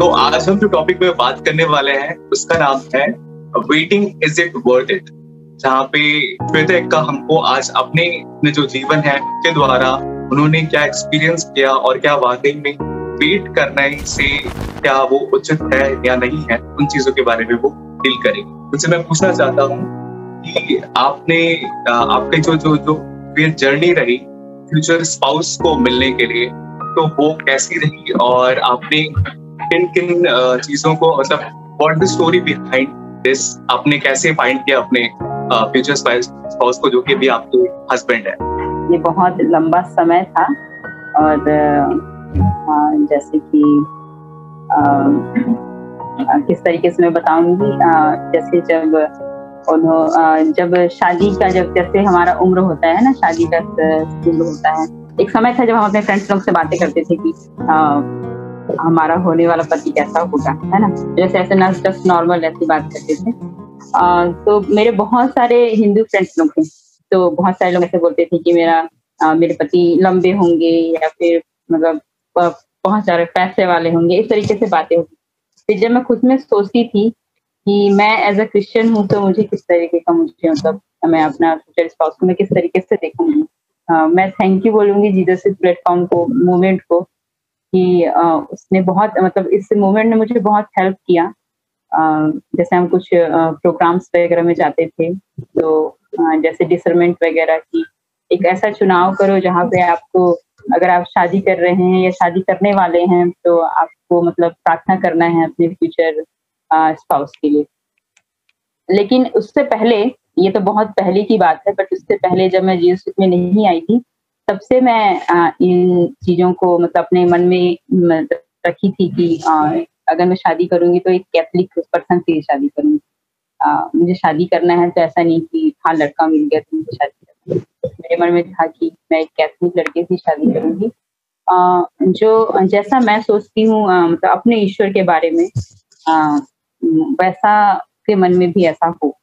तो आज हम जो टॉपिक में बात करने वाले हैं, उसका नाम है waiting is it worth it जहाँ पे श्वेता का हमको आज अपने जो जीवन है के द्वारा उन्होंने क्या एक्सपीरियंस किया और क्या वाकई में वेट करने से क्या वो उचित है या नहीं है, उन चीज़ों के बारे में वो डील करेंगे। उनसे मैं पूछना चाहता हूँ कि आपने आपके जो जो जो जर्नी रही फ्यूचर स्पाउस को मिलने के लिए तो वो कैसी रही और आपने किन किन चीज़ों को मतलब what the story behind this आपने कैसे फाइंड किया अपने फ्यूचर स्पाउस को जो कि भी आपके हस्बैंड है? ये बहुत लंबा समय था और जैसे कि किस तरीके से मैं बताऊँगी जैसे जब उन्होंने जब शादी का, जब जैसे हमारा उम्र होता है ना, शादी का उम्र होता है, एक समय था जब हम अपने फ्रेंड्स लोग से बातें करते थे कि हमारा होने वाला पति कैसा होगा है ना? जैसे ऐसे ना जस्ट नॉर्मल ऐसी बात करते थे। आ, तो मेरे बहुत सारे हिंदू फ्रेंड्स लोग थे। तो बहुत सारे लोग ऐसे बोलते थे कि मेरा आ, मेरे पति लंबे होंगे या फिर मतलब बहुत सारे पैसे वाले होंगे इस तरीके से बातें होती फिर जब मैं खुद में सोचती थी कि मैं एज अ क्रिश्चियन हूँ तो मुझे किस तरीके का मुझे मतलब मैं अपना फ्यूचर स्पाउस को मैं किस तरीके से देखूँगी। मैं थैंक यू बोलूँगी जीसस प्लेटफॉर्म को मूवमेंट को। कि उसने बहुत मतलब इस मूवमेंट ने मुझे बहुत हेल्प किया। जैसे हम कुछ प्रोग्राम्स वगैरह में जाते थे तो जैसे डिसरमेंट वगैरह की। एक ऐसा चुनाव करो जहाँ पे आपको, अगर आप शादी कर रहे हैं या शादी करने वाले हैं तो आपको मतलब प्रार्थना करना है अपने फ्यूचर स्पाउस के लिए। लेकिन उससे पहले, ये तो बहुत पहले की बात है बट उससे पहले जब मैं जीएस में नहीं आई थी तब से मैं इन चीज़ों को मतलब अपने मन में रखी थी कि अगर मैं शादी करूँगी तो एक कैथलिक पर्सन से शादी करूँगी। मुझे शादी करना है तो ऐसा नहीं कि हाँ लड़का मिल गया तो मुझे शादी करना मेरे मन में था कि मैं एक कैथलिक लड़के से शादी करूँगी। जो, जैसा मैं सोचती हूँ मतलब अपने ईश्वर के बारे में वैसा के मन में भी ऐसा हो,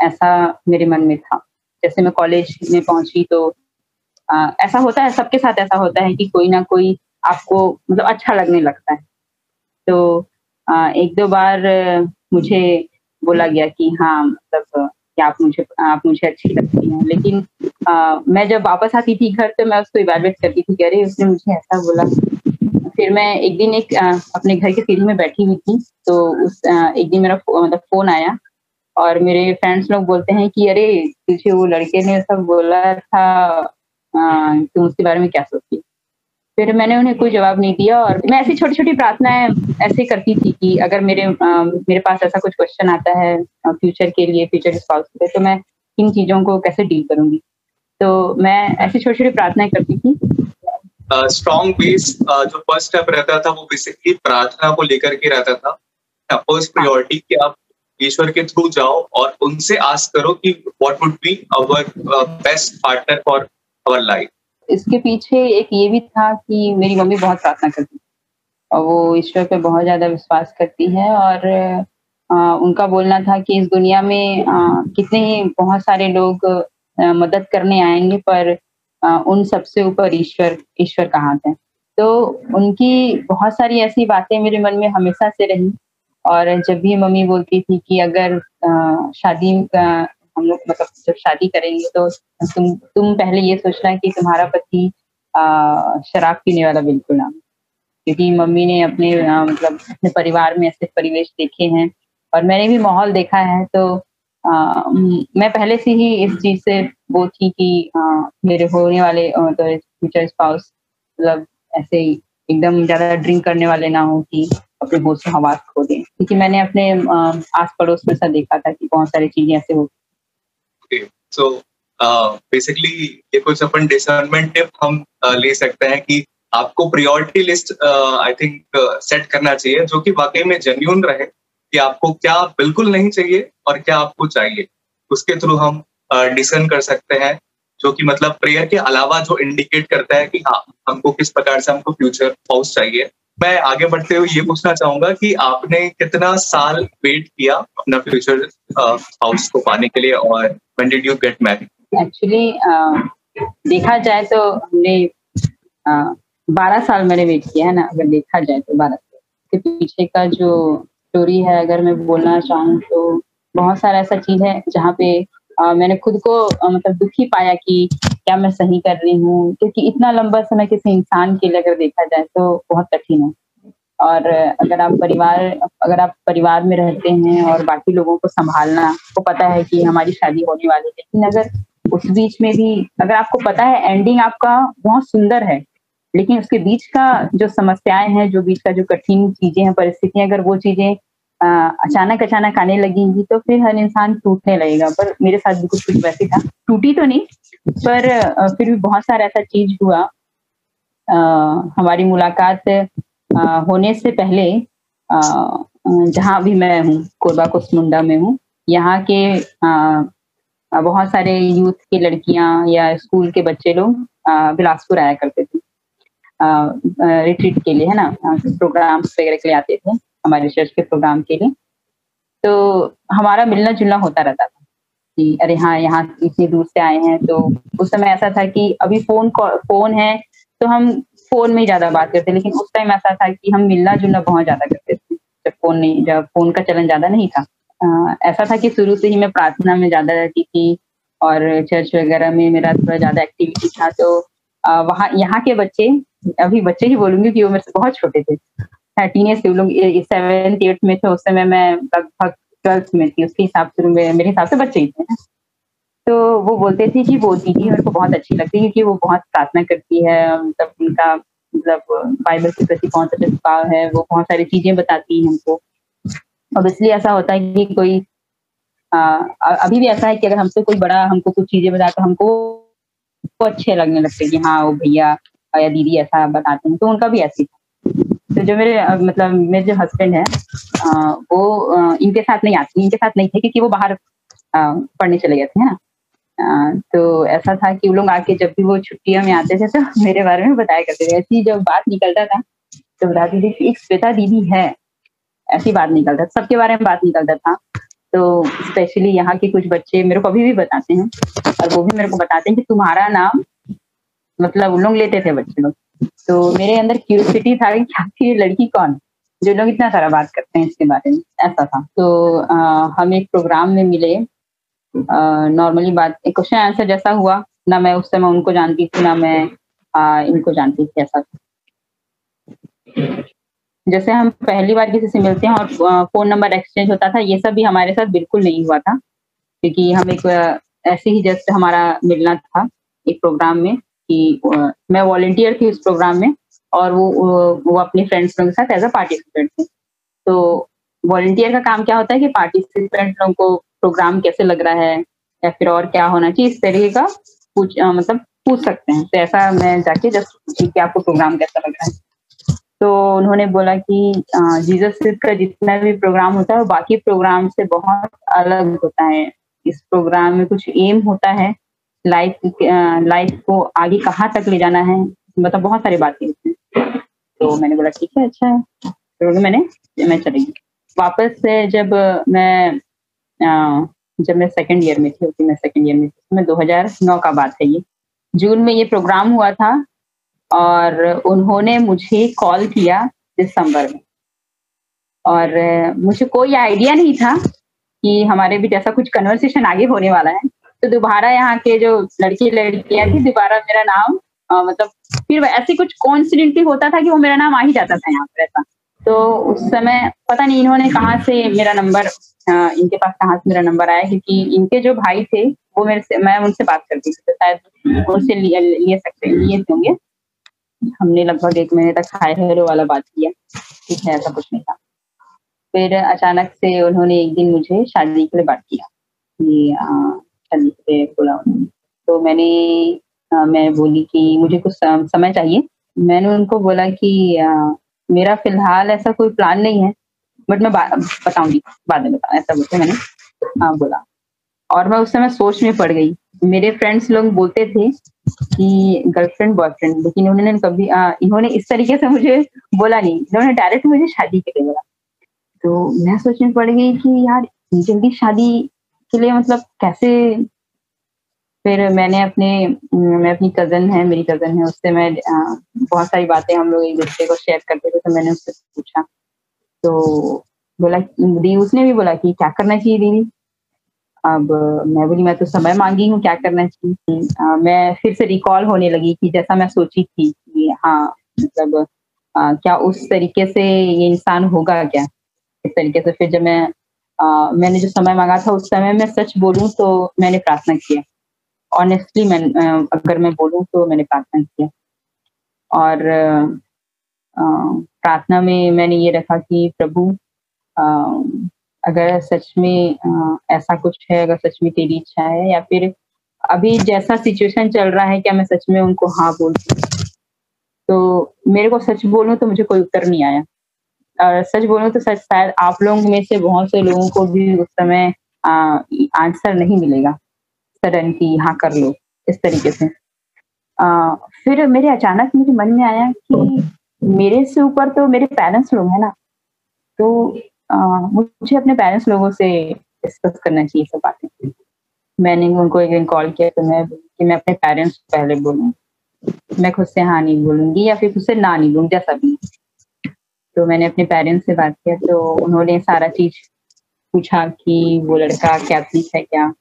ऐसा मेरे मन में था। जैसे मैं कॉलेज में पहुँची तो ऐसा होता है सबके साथ ऐसा होता है कि कोई ना कोई आपको मतलब अच्छा लगने लगता है। तो आ, एक दो बार मुझे बोला गया कि हाँ मतलब कि आप मुझे आप मुझे अच्छी लगती हैं। लेकिन आ, मैं जब वापस आती थी घर तो मैं उसको इवेलुएट करती थी अरे उसने मुझे ऐसा बोला। फिर मैं एक दिन एक आ, अपने घर के सीढ़ी में बैठी हुई थी तो उस आ, एक दिन मेरा फो, मतलब फ़ोन आया और मेरे फ्रेंड्स लोग बोलते हैं कि अरे तुझे वो लड़के ने सब बोला था तुम उसके बारे में क्या सोचती फिर मैंने उन्हें कोई जवाब नहीं दिया और मैं ऐसी छोटी छोटी प्रार्थनाएँ ऐसे करती थी कि अगर मेरे आ, मेरे पास ऐसा कुछ क्वेश्चन आता है फ्यूचर के लिए फ्यूचर सॉल्व के तो मैं इन चीज़ों को कैसे डील करूँगी? तो मैं ऐसी छोटी छोटी प्रार्थनाएँ करती थी। स्ट्रॉन्ग uh, बेस uh, जो फ़र्स्ट स्टेप रहता था वो बेसिकली प्रार्थना को लेकर के रहता था। फ़र्स्ट प्रायोरिटी कि आप ईश्वर के थ्रू जाओ और उनसे आस्क करो कि what would be our best partner for our life इसके पीछे एक ये भी था कि मेरी मम्मी बहुत प्रार्थना करती और वो ईश्वर पे बहुत ज़्यादा विश्वास करती है और आ, उनका बोलना था कि इस दुनिया में आ, कितने ही बहुत सारे लोग आ, मदद करने आएँगे पर आ, उन सबसे ऊपर ईश्वर ईश्वर का हाथ है तो उनकी बहुत सारी ऐसी बातें मेरे मन में हमेशा से रही। और जब भी मम्मी बोलती थी कि अगर आ, शादी हम लोग मतलब जब शादी करेंगे तो तुम तुम पहले ये सोचना कि तुम्हारा पति शराब पीने वाला बिल्कुल ना क्योंकि मम्मी ने अपने आ, मतलब अपने परिवार में ऐसे परिवेश देखे हैं और मैंने भी माहौल देखा है तो आ, मैं पहले से ही इस चीज़ से वो थी कि आ, मेरे होने वाले मतलब फ्यूचर स्पाउस मतलब ऐसे ही एकदम ज़्यादा ड्रिंक करने वाले ना हो कि अपने होश हवास खो दें। क्योंकि मैंने अपने आस पड़ोस में सा देखा था कि बहुत सारी चीज़ें ऐसे होती सो बेसिकली uh, ये कुछ अपन डिसर्नमेंट टिप हम uh, ले सकते हैं कि आपको priority list I think set करना चाहिए जो कि वाकई में जेन्यून रहे कि आपको क्या बिल्कुल नहीं चाहिए और क्या आपको चाहिए। उसके थ्रू हम डिसन uh, कर सकते हैं जो कि मतलब प्रेयर के अलावा जो इंडिकेट करता है कि हाँ हमको किस प्रकार से हमको फ्यूचर हाउस चाहिए। मैं आगे बढ़ते हुए ये पूछना चाहूँगा कि आपने कितना साल वेट किया अपना फ्यूचर हाउस को पाने के लिए और when did you get married actually देखा जाए तो हमने बारह साल मैंने वेट किया है ना अगर देखा जाए तो बारह साल। इसके पीछे का जो स्टोरी है अगर मैं बोलना चाहूँ तो बहुत सारा ऐसा चीज़ है जहाँ पे आ, मैंने खुद को आ, मतलब दुखी पाया कि क्या मैं सही कर रही हूँ क्योंकि इतना लंबा समय किसी इंसान के लिए अगर देखा जाए तो बहुत कठिन है। और अगर आप परिवार अगर आप परिवार में रहते हैं और बाकी लोगों को संभालना को पता है कि हमारी शादी होने वाली है। लेकिन अगर उस बीच में भी अगर आपको पता है एंडिंग आपका बहुत सुंदर है लेकिन उसके बीच का जो समस्याएँ हैं जो बीच का जो कठिन चीज़ें हैं परिस्थितियाँ अगर वो चीज़ें अचानक अचानक आने लगेंगी तो फिर हर इंसान टूटने लगेगा। पर मेरे साथ भी कुछ कुछ वैसे था। टूटी तो नहीं पर फिर भी बहुत सारा ऐसा चीज़ हुआ। आ, हमारी मुलाकात होने से पहले जहाँ भी मैं हूँ कोरबा कुसमुंडा में हूँ यहाँ के आ, बहुत सारे यूथ की लड़कियाँ या स्कूल के बच्चे लोग बिलासपुर आया करते थे। रिट्रीट के लिए है ना? प्रोग्राम्स वगैरह के लिए आते थे हमारे रिसर्च के प्रोग्राम के लिए। तो हमारा मिलना जुलना होता रहता था कि अरे हाँ यहाँ इतनी दूर से आए हैं। तो उस समय ऐसा था कि अभी फ़ोन फ़ोन है तो हम फ़ोन में ज़्यादा बात करते लेकिन उस टाइम ऐसा था कि हम मिलना जुलना बहुत ज़्यादा करते थे जब फ़ोन नहीं जब फ़ोन का चलन ज़्यादा नहीं था। आ, ऐसा था कि शुरू से ही मैं प्रार्थना में ज़्यादा रहती थी और चर्च वगैरह में मेरा थोड़ा ज़्यादा एक्टिविटी था तो वहाँ यहाँ के बच्चे अभी बच्चे ही बोलूँगी कि वो मेरे से बहुत छोटे थे। टीनेज थे लोग सेवेंथ एट्थ में थे उस समय मैं लगभग ट्वेल्थ में थी उसके हिसाब से मेरे हिसाब से बच्चे ही थे। तो वो बोलते थे कि वो दीदी मेरे को बहुत अच्छी लगती है क्योंकि वो बहुत प्रार्थना करती है मतलब उनका मतलब बाइबल के प्रति बहुत अच्छा झुकाव है वो बहुत सारी चीज़ें बताती है हमको। इसलिए ऐसा होता है कि कोई आ, अभी भी ऐसा है कि अगर हमसे कोई बड़ा हमको कुछ चीज़ें बताए तो हमको वो अच्छे लगने लगते हैं कि हाँ वो भैया या दीदी ऐसा बताते हैं। तो उनका भी ऐसी तो जो मेरे मतलब मेरे जो हस्बैंड है आ, वो आ, इनके साथ नहीं आती इनके साथ नहीं थे क्योंकि वो बाहर पढ़ने चले गए थे ना? तो ऐसा था कि वो लोग आके जब भी वो छुट्टियों में आते थे तो मेरे बारे में बताया करते थे। ऐसी जब बात निकलता था तो बताती थी एक श्वेता दीदी है ऐसी बात निकलता सबके बारे में बात निकलता था। तो स्पेशली यहाँ के कुछ बच्चे मेरे को अभी भी बताते हैं और वो भी मेरे को बताते हैं कि तुम्हारा नाम मतलब उन लोग लेते थे बच्चे लोग। तो मेरे अंदर क्यूरियोसिटी था कि आखिर लड़की कौन? जो लोग इतना सारा बात करते हैं इसके बारे में ऐसा था। तो आ, हम एक प्रोग्राम में मिले नॉर्मली बात क्वेश्चन आंसर जैसा हुआ ना मैं उस समय उनको जानती थी ना मैं आ, इनको जानती थी ऐसा। जैसे हम पहली बार किसी से मिलते हैं और फ़ोन नंबर एक्सचेंज होता था ये सब भी हमारे साथ बिल्कुल नहीं हुआ था। क्योंकि हम एक ऐसे ही जस्ट हमारा मिलना था एक प्रोग्राम में कि मैं वॉलेंटियर थी उस प्रोग्राम में और वो वो अपने फ्रेंड्स लोगों के साथ एज अ पार्टिसिपेंट थे। तो वॉलेंटियर का काम क्या होता है कि पार्टिसिपेंट लोगों को प्रोग्राम कैसे लग रहा है या फिर और क्या होना चाहिए इस तरीके का पूछ आ, मतलब पूछ सकते हैं। तो ऐसा मैं जाके जस्ट पूछी कि आपको प्रोग्राम कैसा लग रहा है। तो उन्होंने बोला कि जीसस का जितना भी प्रोग्राम होता है बाकी प्रोग्राम से बहुत अलग होता है। इस प्रोग्राम में कुछ एम होता है लाइफ लाइफ को आगे कहाँ तक ले जाना है मतलब बहुत सारी बातें हैं। तो मैंने बोला ठीक है अच्छा है। तो मैंने मैं चलेगी वापस से जब मैं जब मैं सेकंड ईयर में थी मैं सेकंड ईयर में थी। मैं 2009 का बात है ये। जून में ये प्रोग्राम हुआ था और उन्होंने मुझे कॉल किया दिसंबर में। और मुझे कोई आइडिया नहीं था कि हमारे भी जैसा कुछ कन्वर्सेशन आगे होने वाला है। तो दोबारा यहाँ के जो लड़की लड़कियाँ थी दोबारा मेरा नाम आ, मतलब फिर ऐसे कुछ कॉन्सिडेंटली होता था कि वो मेरा नाम आ ही जाता था यहाँ पर ऐसा। तो उस समय पता नहीं इन्होंने कहाँ से मेरा नंबर इनके पास कहाँ से मेरा नंबर आया? क्योंकि इनके जो भाई थे वो मेरे से मैं उनसे बात करती थी तो शायद उनसे लिए सकते लिए होंगे। हमने लगभग एक महीने तक हाई हेलो वाला बात किया। ठीक है ऐसा कुछ नहीं था। फिर अचानक से उन्होंने एक दिन मुझे शादी के लिए बात किया। कि शादी के लिए बोला उन्होंने। तो मैंने आ, मैं बोली कि मुझे कुछ समय चाहिए। मैंने उनको बोला कि आ, मेरा फ़िलहाल ऐसा कोई प्लान नहीं है। बट मैं बताऊँगी बाद में बता ऐसा बोलते मैंने। हाँ बोला। और मैं उस समय सोच में पड़ गई। मेरे फ्रेंड्स लोग बोलते थे कि गर्लफ्रेंड बॉयफ्रेंड लेकिन उन्होंने कभी आ, इन्होंने इस तरीके से मुझे बोला नहीं। इन्होंने डायरेक्ट मुझे शादी के लिए बोला। तो मैं सोच में पड़ गई कि यार जल्दी शादी के लिए मतलब कैसे? फिर मैंने अपने मैं अपनी कज़न है मेरी कज़न है उससे मैं बहुत सारी बातें हम लोग एक दूसरे को शेयर करते थे तो मैंने उससे पूछा। तो बोला दी उसने भी बोला कि क्या करना चाहिए दीदी? अब मैं बोली मैं तो समय मांगी हूँ क्या करना चाहिए? मैं फिर से रिकॉल होने लगी कि जैसा मैं सोची थी कि हाँ मतलब आ, क्या उस तरीके से ये इंसान होगा क्या? इस तरीके से फिर जब मैं आ, मैंने जो समय मांगा था उस समय मैं सच बोलूँ तो मैंने प्रार्थना किया। ऑनेस्टली मैं अगर मैं बोलूँ तो मैंने प्रार्थना किया। और प्रार्थना में मैंने ये रखा कि प्रभु अगर सच में ऐसा कुछ है अगर सच में तेरी इच्छा है या फिर अभी जैसा सिचुएशन चल रहा है क्या मैं सच में उनको हाँ बोलती तो मेरे को सच बोलूँ तो मुझे कोई उत्तर नहीं आया। और सच बोलूँ तो सच शायद आप लोगों में से बहुत से लोगों को भी उस समय आंसर नहीं मिलेगा। सडन की हाँ कर लो इस तरीके से। आ, फिर मेरे अचानक मेरे मन में आया कि मेरे से ऊपर तो मेरे पेरेंट्स लोग हैं ना। तो आ, मुझे अपने पेरेंट्स लोगों से डिस्कस करना चाहिए सब बातें। मैंने उनको एक दिन कॉल किया तो मैं कि मैं अपने पेरेंट्स को पहले बोलूँ। मैं खुद से हाँ नहीं बोलूँगी या फिर खुद से ना नहीं बोलूँगी जैसा भी। तो मैंने अपने पेरेंट्स से बात किया तो उन्होंने सारा चीज़ पूछा कि वो लड़का कैथलिक है क्या?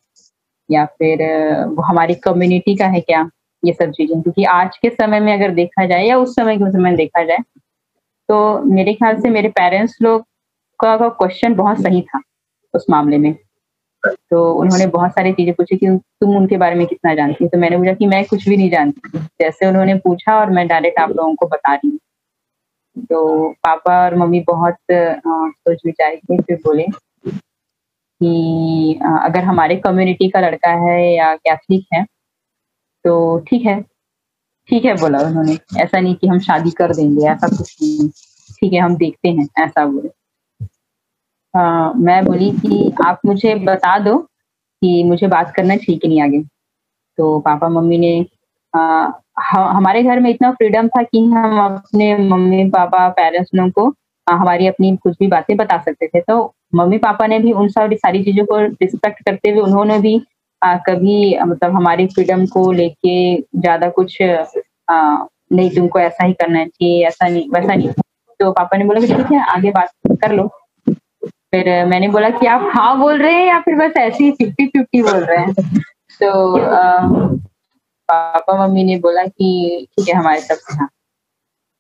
या फिर वो हमारी कम्युनिटी का है क्या? ये सब चीज़ें, क्योंकि आज के समय में अगर देखा जाए या उस समय के समय देखा जाए तो मेरे ख्याल से मेरे पेरेंट्स लोग का क्वेश्चन बहुत सही था उस मामले में। तो उन्होंने बहुत सारी चीज़ें पूछी कि तुम उनके बारे में कितना जानती हो? तो मैंने पूछा कि मैं कुछ भी नहीं जानती। जैसे उन्होंने पूछा और मैं डायरेक्ट आप लोगों को बता रही हूँ। तो पापा और मम्मी बहुत सोच विचार के फिर बोले कि अगर हमारे कम्युनिटी का लड़का है या कैथलिक है तो ठीक है। ठीक है बोला उन्होंने। ऐसा नहीं कि हम शादी कर देंगे ऐसा कुछ नहीं। ठीक है हम देखते हैं ऐसा बोले। हाँ मैं बोली कि आप मुझे बता दो कि मुझे बात करना ठीक नहीं आगे। तो पापा मम्मी ने आ, हमारे घर में इतना फ्रीडम था कि हम अपने मम्मी पापा पेरेंट्स लोगों को आ, हमारी अपनी कुछ भी बातें बता सकते थे। तो मम्मी पापा ने भी उन सारी सारी चीज़ों को रिस्पेक्ट करते हुए उन्होंने भी आ, कभी मतलब हमारी फ्रीडम को लेके ज़्यादा कुछ आ, नहीं तुमको ऐसा ही करना चाहिए ऐसा नहीं वैसा नहीं। तो पापा ने बोला कि ठीक है आगे बात कर लो। फिर मैंने बोला कि आप हाँ बोल रहे हैं या फिर बस ऐसे ही फिफ्टी फिफ्टी बोल रहे हैं? तो आ, पापा मम्मी ने बोला कि ठीक है हमारे तरफ़ से हाँ।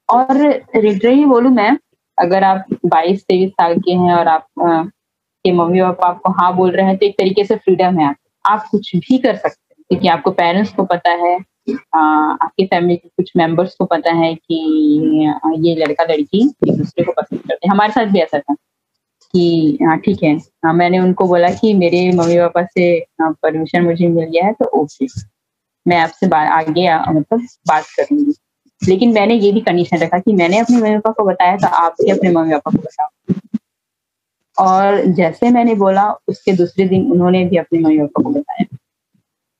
और लिटरली बोलू मैं अगर आप बाईस तेईस साल के हैं और आप आ, के मम्मी पापा आपको हाँ बोल रहे हैं तो एक तरीके से फ्रीडम है आप कुछ भी कर सकते हैं। क्योंकि आपको पेरेंट्स को पता है आ, आपके फैमिली के कुछ मेंबर्स को पता है कि ये लड़का लड़की एक दूसरे को पसंद करते हैं। हमारे साथ भी ऐसा था कि हाँ ठीक है हाँ मैंने उनको बोला कि मेरे मम्मी पापा से परमिशन मुझे मिल गया है तो ओके मैं आपसे आगे मतलब बात करूँगी। लेकिन मैंने ये भी कंडीशन रखा कि मैंने अपने मम्मी पापा को बताया तो आप भी अपने मम्मी पापा को बताओ। और जैसे मैंने बोला उसके दूसरे दिन उन्होंने भी अपने मम्मी पापा को बताया।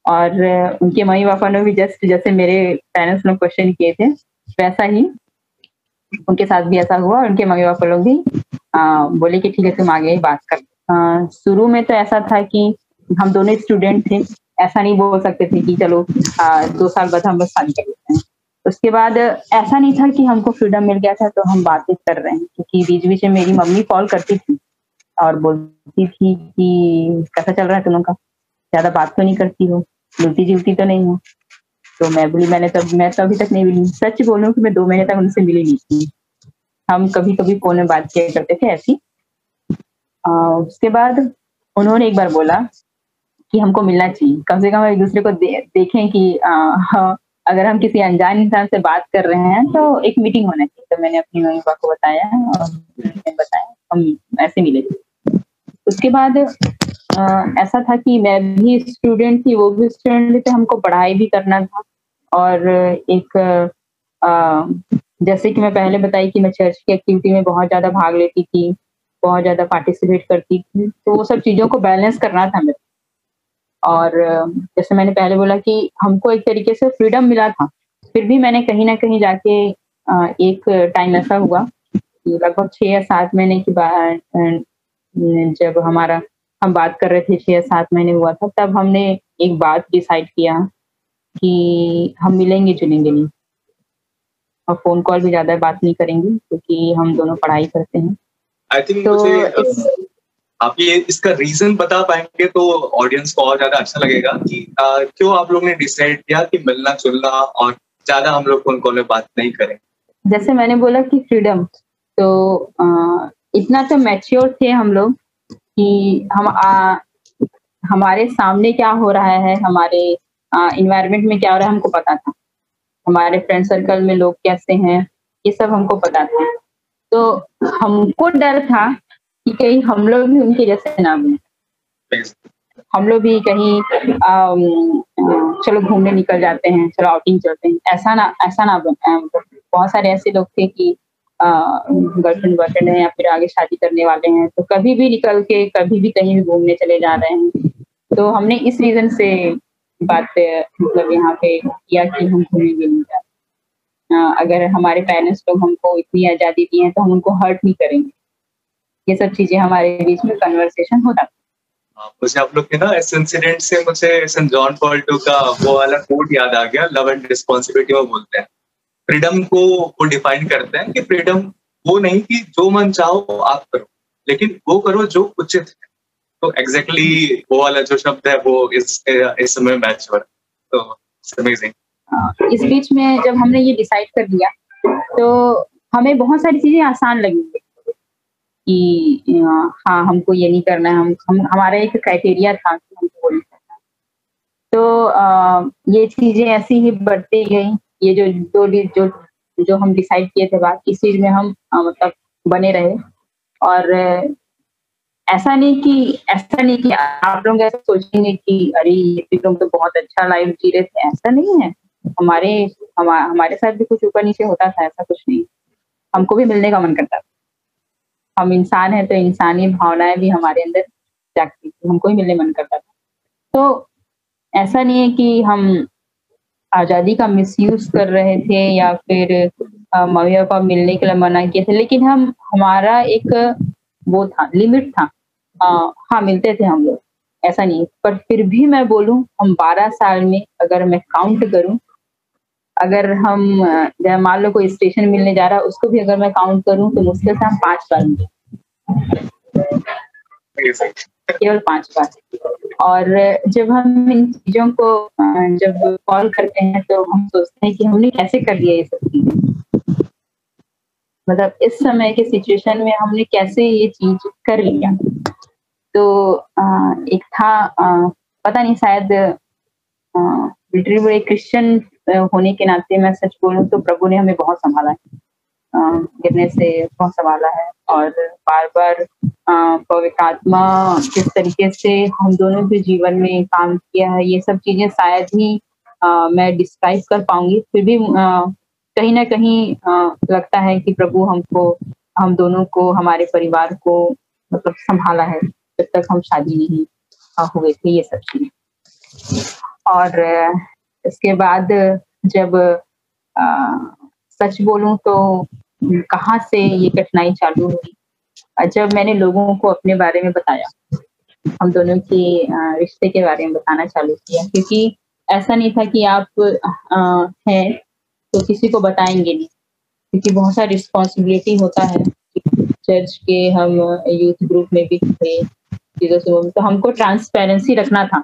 और उनके मम्मी पापा ने भी जस्ट जैसे मेरे पेरेंट्स ने क्वेश्चन किए थे वैसा ही उनके साथ भी ऐसा हुआ उनके मम्मी पापा लोग भी आ, बोले कि ठीक है तुम आगे बात कर। शुरू में तो ऐसा था कि हम दोनों स्टूडेंट थे ऐसा नहीं बोल सकते थे कि चलो आ, दो साल बाद हम बस शादी कर लेते हैं। उसके बाद ऐसा नहीं था कि हमको फ्रीडम मिल गया था तो हम बातें कर रहे हैं क्योंकि बीच बीच में मेरी मम्मी कॉल करती थी। और बोलती थी कि कैसा चल रहा है तुम का? ज़्यादा बात तो नहीं करती हो? मिलती जुलती तो नहीं हो? तो मैं बोली मैंने तब मैं तो अभी तक नहीं मिली। सच बोलूँ कि मैं दो महीने तक उनसे मिली नहीं थी। हम कभी कभी फ़ोन में बात किया करते थे ऐसी। आ, उसके बाद उन्होंने एक बार बोला कि हमको मिलना चाहिए। कम से कम एक दूसरे को दे, देखें कि आ, हाँ, अगर हम किसी अनजान इंसान से बात कर रहे हैं तो एक मीटिंग होना चाहिए। तो मैंने अपनी मम्मी पापा को बताया और बताया हम ऐसे मिले उसके बाद ऐसा था कि मैं भी स्टूडेंट थी वो भी स्टूडेंट थे हमको पढ़ाई भी करना था। और एक आ, जैसे कि मैं पहले बताई कि मैं चर्च की एक्टिविटी में बहुत ज़्यादा भाग लेती थी बहुत ज़्यादा पार्टिसिपेट करती थी तो वो सब चीज़ों को बैलेंस करना था मेरे और जैसे मैंने पहले बोला कि हमको एक तरीके से फ्रीडम मिला था फिर भी मैंने कहीं ना कहीं जाके एक टाइम ऐसा हुआ लगभग छह या सात महीने के जब हमारा हम बात कर रहे थे छह सात महीने हुआ था तब हमने एक बात डिसाइड किया कि हम मिलेंगे जुलेंगे नहीं। और फ़ोन कॉल भी ज़्यादा बात नहीं करेंगे क्योंकि हम दोनों पढ़ाई करते हैं। आई थिंक तो मुझे आप ये इसका रीजन बता पाएँगे तो ऑडियंस को और ज़्यादा अच्छा लगेगा कि आ, क्यों आप लोग ने डिसाइड किया कि मिलना जुलना और ज़्यादा हम लोग फ़ोन कॉल में बात नहीं करें? जैसे मैंने बोला कि फ्रीडम तो आ, इतना तो मैच्योर थे हम लोग कि हम आ, हमारे सामने क्या हो रहा है हमारे इन्वायरमेंट में क्या हो रहा है हमको पता था। हमारे फ्रेंड सर्कल में लोग कैसे हैं ये सब हमको पता था। तो हमको डर था कि कहीं हम लोग भी उनके जैसे ना बने। हम लोग भी कहीं चलो घूमने निकल जाते हैं चलो आउटिंग चलते हैं। ऐसा ना ऐसा ना बने बहुत सारे ऐसे लोग थे कि गर्लफ्रेंड बॉयफ्रेंड है या फिर आगे शादी करने वाले हैं तो कभी भी निकल के कभी भी कहीं भी घूमने चले जा रहे हैं। तो हमने इस रीजन से बात मतलब यहाँ पे किया कि हम घूमने भी नहीं जाते अगर हमारे पेरेंट्स लोग हमको इतनी आज़ादी दी है तो हम उनको हर्ट नहीं करेंगे। ये सब चीज़ें हमारे बीच में कन्वर्सेशन होता हाँ, मुझे आप लोग के ना इस इंसिडेंट से मुझे सेंट जॉन पॉल टू का वो वाला कोड याद आ गया लव एंड रिस्पॉन्सिबिलिटी वो बोलते हैं। फ्रीडम को वो डिफाइन करते हैं कि फ्रीडम वो नहीं कि जो मन चाहो आप करो लेकिन वो करो जो उचित है। तो एग्जैक्टली exactly वो वाला जो शब्द है वो इस इस समय मैच हो रहा है। तो अमेजिंग हाँ, इस बीच में जब हमने ये डिसाइड कर लिया तो हमें बहुत सारी चीज़ें आसान लगी। कि हाँ हमको ये नहीं करना है हम, हम हमारा एक क्राइटेरिया था कि हमको वो नहीं करना तो आ, ये चीज़ें ऐसी ही बढ़ती गई। ये जो दो जो जो हम डिसाइड किए थे बात इस चीज़ में हम मतलब बने रहे। और ऐसा नहीं कि ऐसा नहीं कि आप लोग ऐसा सोचेंगे कि अरे ये लोग तो बहुत अच्छा लाइफ जी रहे थे। ऐसा नहीं है। हमारे हम, हमारे साथ भी कुछ ऊपर नीचे होता था ऐसा कुछ नहीं। हमको भी मिलने का मन करता था। हम इंसान है तो इंसानी भावनाएँ भी हमारे अंदर जागती थी। हमको ही मिलने मन करता था। तो ऐसा नहीं है कि हम आज़ादी का मिसयूज कर रहे थे या फिर मम्मी पापा मिलने के लिए मना किए थे। लेकिन हम हमारा एक वो था लिमिट था। आ, हाँ मिलते थे हम लोग। ऐसा नहीं। पर फिर भी मैं बोलूँ हम बारह साल में अगर मैं काउंट करूँ अगर हम मान लो कोई स्टेशन मिलने जा रहा है उसको भी अगर मैं काउंट करूँ तो मुश्किल से हम पाँच बार मिले केवल पाँच बार। और जब हम इन चीज़ों को जब कॉल करते हैं तो हम सोचते हैं कि हमने कैसे कर लिया ये सब चीज़ें? मतलब इस समय के सिचुएशन में हमने कैसे ये चीज़ कर लिया? तो आ, एक था आ, पता नहीं शायद एक क्रिश्चियन होने के नाते मैं सच बोलूँ तो प्रभु ने हमें बहुत संभाला है। गिरने से बहुत संभाला है और बार बार पवित्र आत्मा किस तरीके से हम दोनों के जीवन में काम किया है ये सब चीज़ें शायद ही आ, मैं डिस्क्राइब कर पाऊँगी। फिर भी कहीं ना कहीं लगता है कि प्रभु हमको हम दोनों को हमारे परिवार को मतलब संभाला है जब तक हम शादी नहीं हुए थे ये सब चीज़ें। और इसके बाद जब आ, सच बोलूँ तो कहाँ से ये कठिनाई चालू हुई? जब मैंने लोगों को अपने बारे में बताया, हम दोनों के रिश्ते के बारे में बताना चालू किया, क्योंकि ऐसा नहीं था कि आप हैं तो किसी को बताएँगे नहीं, क्योंकि बहुत सारा रिस्पॉन्सिबिलिटी होता है। चर्च के हम यूथ ग्रुप में भी थे, चीज़ों से तो हमको ट्रांसपेरेंसी रखना था,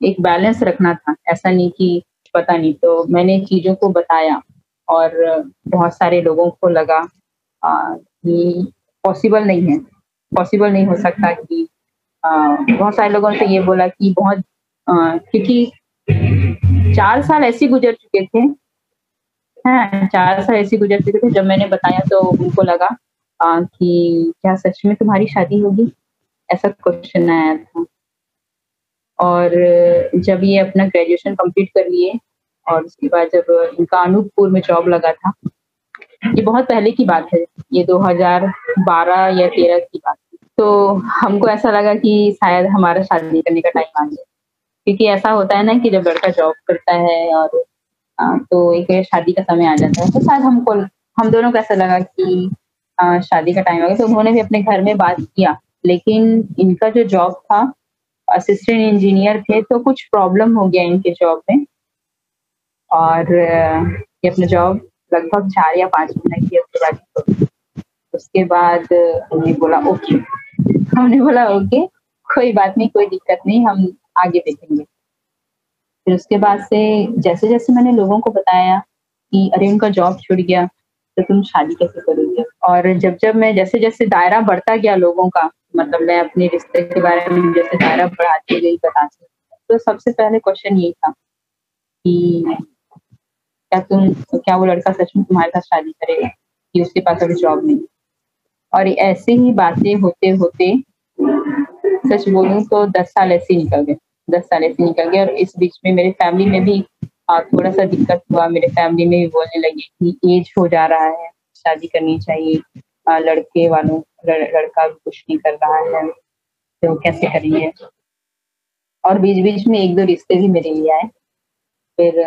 एक बैलेंस रखना था। ऐसा नहीं कि पता नहीं तो मैंने चीज़ों को बताया और बहुत सारे लोगों को लगा कि पॉसिबल नहीं है। पॉसिबल नहीं हो सकता कि बहुत सारे लोगों ने ये बोला कि बहुत क्योंकि चार साल ऐसे गुजर चुके थे। हैं चार साल ऐसे गुजर चुके थे। जब मैंने बताया तो उनको लगा आ, कि क्या सच में तुम्हारी शादी होगी? ऐसा क्वेश्चन आया था। और जब ये अपना ग्रेजुएशन कंप्लीट कर लिए और उसके बाद जब इनका अनूपपुर में जॉब लगा था, ये बहुत पहले की बात है, ये 2012 या 13 की बात तो हमको ऐसा लगा कि शायद हमारा शादी करने का टाइम आ गया क्योंकि ऐसा होता है ना कि जब लड़का जॉब करता है और तो एक शादी का समय आ जाता है तो शायद हमको, हम दोनों को ऐसा लगा कि शादी का टाइम आ गया। तो उन्होंने भी अपने घर में बात किया, लेकिन इनका जो जॉब था असिस्टेंट इंजीनियर थे तो कुछ प्रॉब्लम हो गया इनके जॉब में। और ये अपना जॉब लगभग चार या पाँच महीने की उसके बाद उसके बाद हमने बोला, ओके। हमने बोला, ओके, कोई बात नहीं, कोई दिक्कत नहीं, हम आगे देखेंगे। फिर उसके बाद से जैसे जैसे मैंने लोगों को बताया कि, अरे, उनका जॉब छूट गया तो तुम शादी कैसे करोगे? और जब जब मैं जैसे जैसे दायरा बढ़ता गया लोगों का मतलब मैं अपने रिश्ते के बारे में जैसे दायरा बढ़ाती गई बताती तो सबसे पहले क्वेश्चन यही था कि क्या तुम क्या वो लड़का सच में तुम्हारे साथ शादी करेगा? कि उसके पास अभी जॉब नहीं। और ऐसे ही बातें होते होते, सच बोलूँ तो दस साल ऐसे निकल गए। दस साल ऐसे निकल गए और इस बीच में मेरे फैमिली में भी थोड़ा सा दिक्कत हुआ। मेरे फैमिली में भी बोलने लगे कि एज हो जा रहा है, शादी करनी चाहिए। लड़के वालों लड़का भी कुछ नहीं कर रहा है। तो कैसे करेंगे? और बीच बीच में एक दो रिश्ते भी मेरे लिए आए। फिर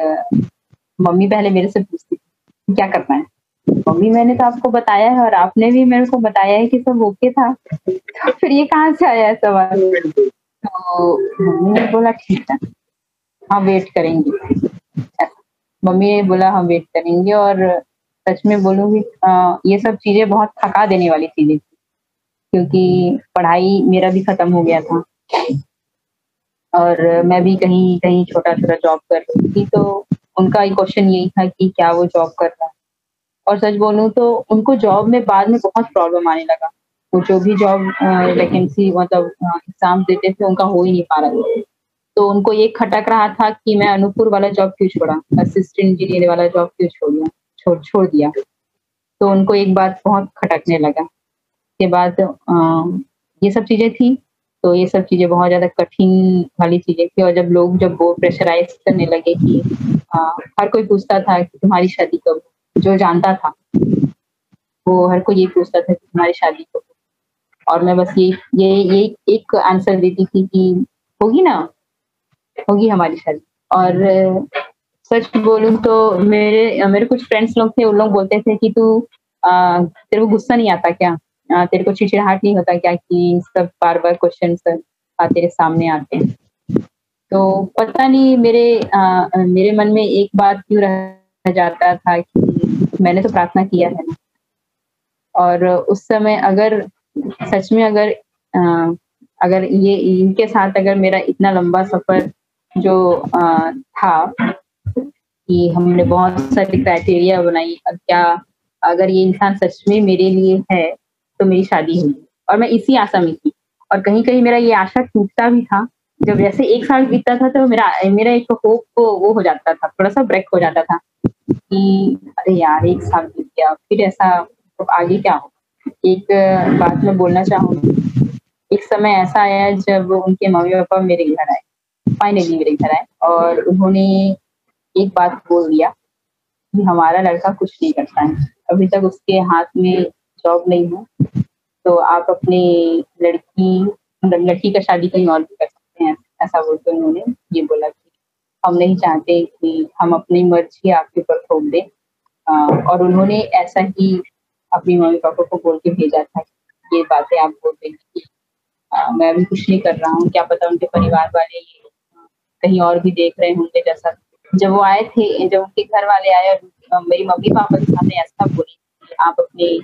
मम्मी पहले मेरे से पूछती थी क्या करना है? मम्मी, मैंने तो आपको बताया है और आपने भी मेरे को बताया है कि सब ओके था। तो फिर ये कहाँ से आया सवाल तो मम्मी ने बोला, ठीक है हाँ वेट करेंगे। मम्मी ने बोला, हम वेट करेंगे और सच में बोलूँगी ये सब चीज़ें बहुत थका देने वाली चीज़ें थी, क्योंकि पढ़ाई मेरा भी खत्म हो गया था और मैं भी कहीं कहीं छोटा छोटा जॉब कर रही थी तो उनका क्वेश्चन यही था कि क्या वो जॉब कर रहा है। और सच बोलूँ तो उनको जॉब में बाद में बहुत प्रॉब्लम आने लगा। वो जो भी जॉब वैकेंसी मतलब एग्ज़ाम देते थे, उनका हो ही नहीं पा रहा था। तो उनको ये खटक रहा था कि मैं अनूपुर वाला जॉब क्यों छोड़ा? असिस्टेंट इंजीनियर वाला जॉब क्यों छोड़ दिया? छोड़ छोड़ दिया। तो उनको एक बात बहुत खटकने लगा। के बाद ये सब चीज़ें थी। तो ये सब चीज़ें बहुत ज़्यादा कठिन वाली चीज़ें थी। और जब लोग जब वो प्रेशराइज करने लगे कि आ, हर कोई पूछता था कि तुम्हारी शादी कब जो जानता था वो हर कोई ये पूछता था कि तुम्हारी शादी कब और मैं बस ये ये ये एक आंसर देती थी कि होगी ना? होगी हमारी शादी। और सच बोलूँ तो मेरे मेरे कुछ फ्रेंड्स लोग थे उन लोग बोलते थे कि तू तेरे को गुस्सा नहीं आता क्या? तेरे को चिड़चिड़ाहट नहीं होता क्या कि सब बार बार क्वेश्चन तेरे सामने आते हैं? तो पता नहीं मेरे आ, मेरे मन में एक बात क्यों रह जाता था कि मैंने तो प्रार्थना किया है ना। और उस समय अगर सच में अगर आ, अगर ये इनके साथ अगर मेरा इतना लंबा सफ़र जो आ, था कि हमने बहुत सारी क्राइटेरिया बनाई क्या अगर ये इंसान सच में मेरे लिए है तो मेरी शादी होगी। और मैं इसी आशा में थी। और कहीं कहीं मेरा ये आशा टूटता भी था जब जैसे एक साल बीतता था तो मेरा मेरा एक होप वो हो जाता था, थोड़ा सा ब्रेक हो जाता था कि, अरे यार, एक साल बीत गया, फिर ऐसा तो आगे क्या हो एक बात मैं बोलना चाहूँगी, एक समय ऐसा आया जब उनके मम्मी पापा मेरे घर आए फाइनली मेरे घर आए और उन्होंने एक बात बोल दिया कि हमारा लड़का कुछ नहीं करता है, अभी तक उसके हाथ में जॉब नहीं है तो आप अपने लड़की लड़की का शादी कहीं और भी कर ऐसा बोलते उन्होंने, ये बोला कि हम नहीं चाहते कि हम अपनी मर्ज़ी आपके ऊपर थोप दें। और उन्होंने ऐसा ही अपनी मम्मी पापा को बोल के भेजा था ये बातें आप बोल देंगे मैं अभी कुछ नहीं कर रहा हूँ, क्या पता उनके परिवार वाले ये कहीं और भी देख रहे होंगे जैसा। जब वो आए थे, जब उनके घर वाले आए और मेरी मम्मी पापा के सामने ऐसा बोली आप अपनी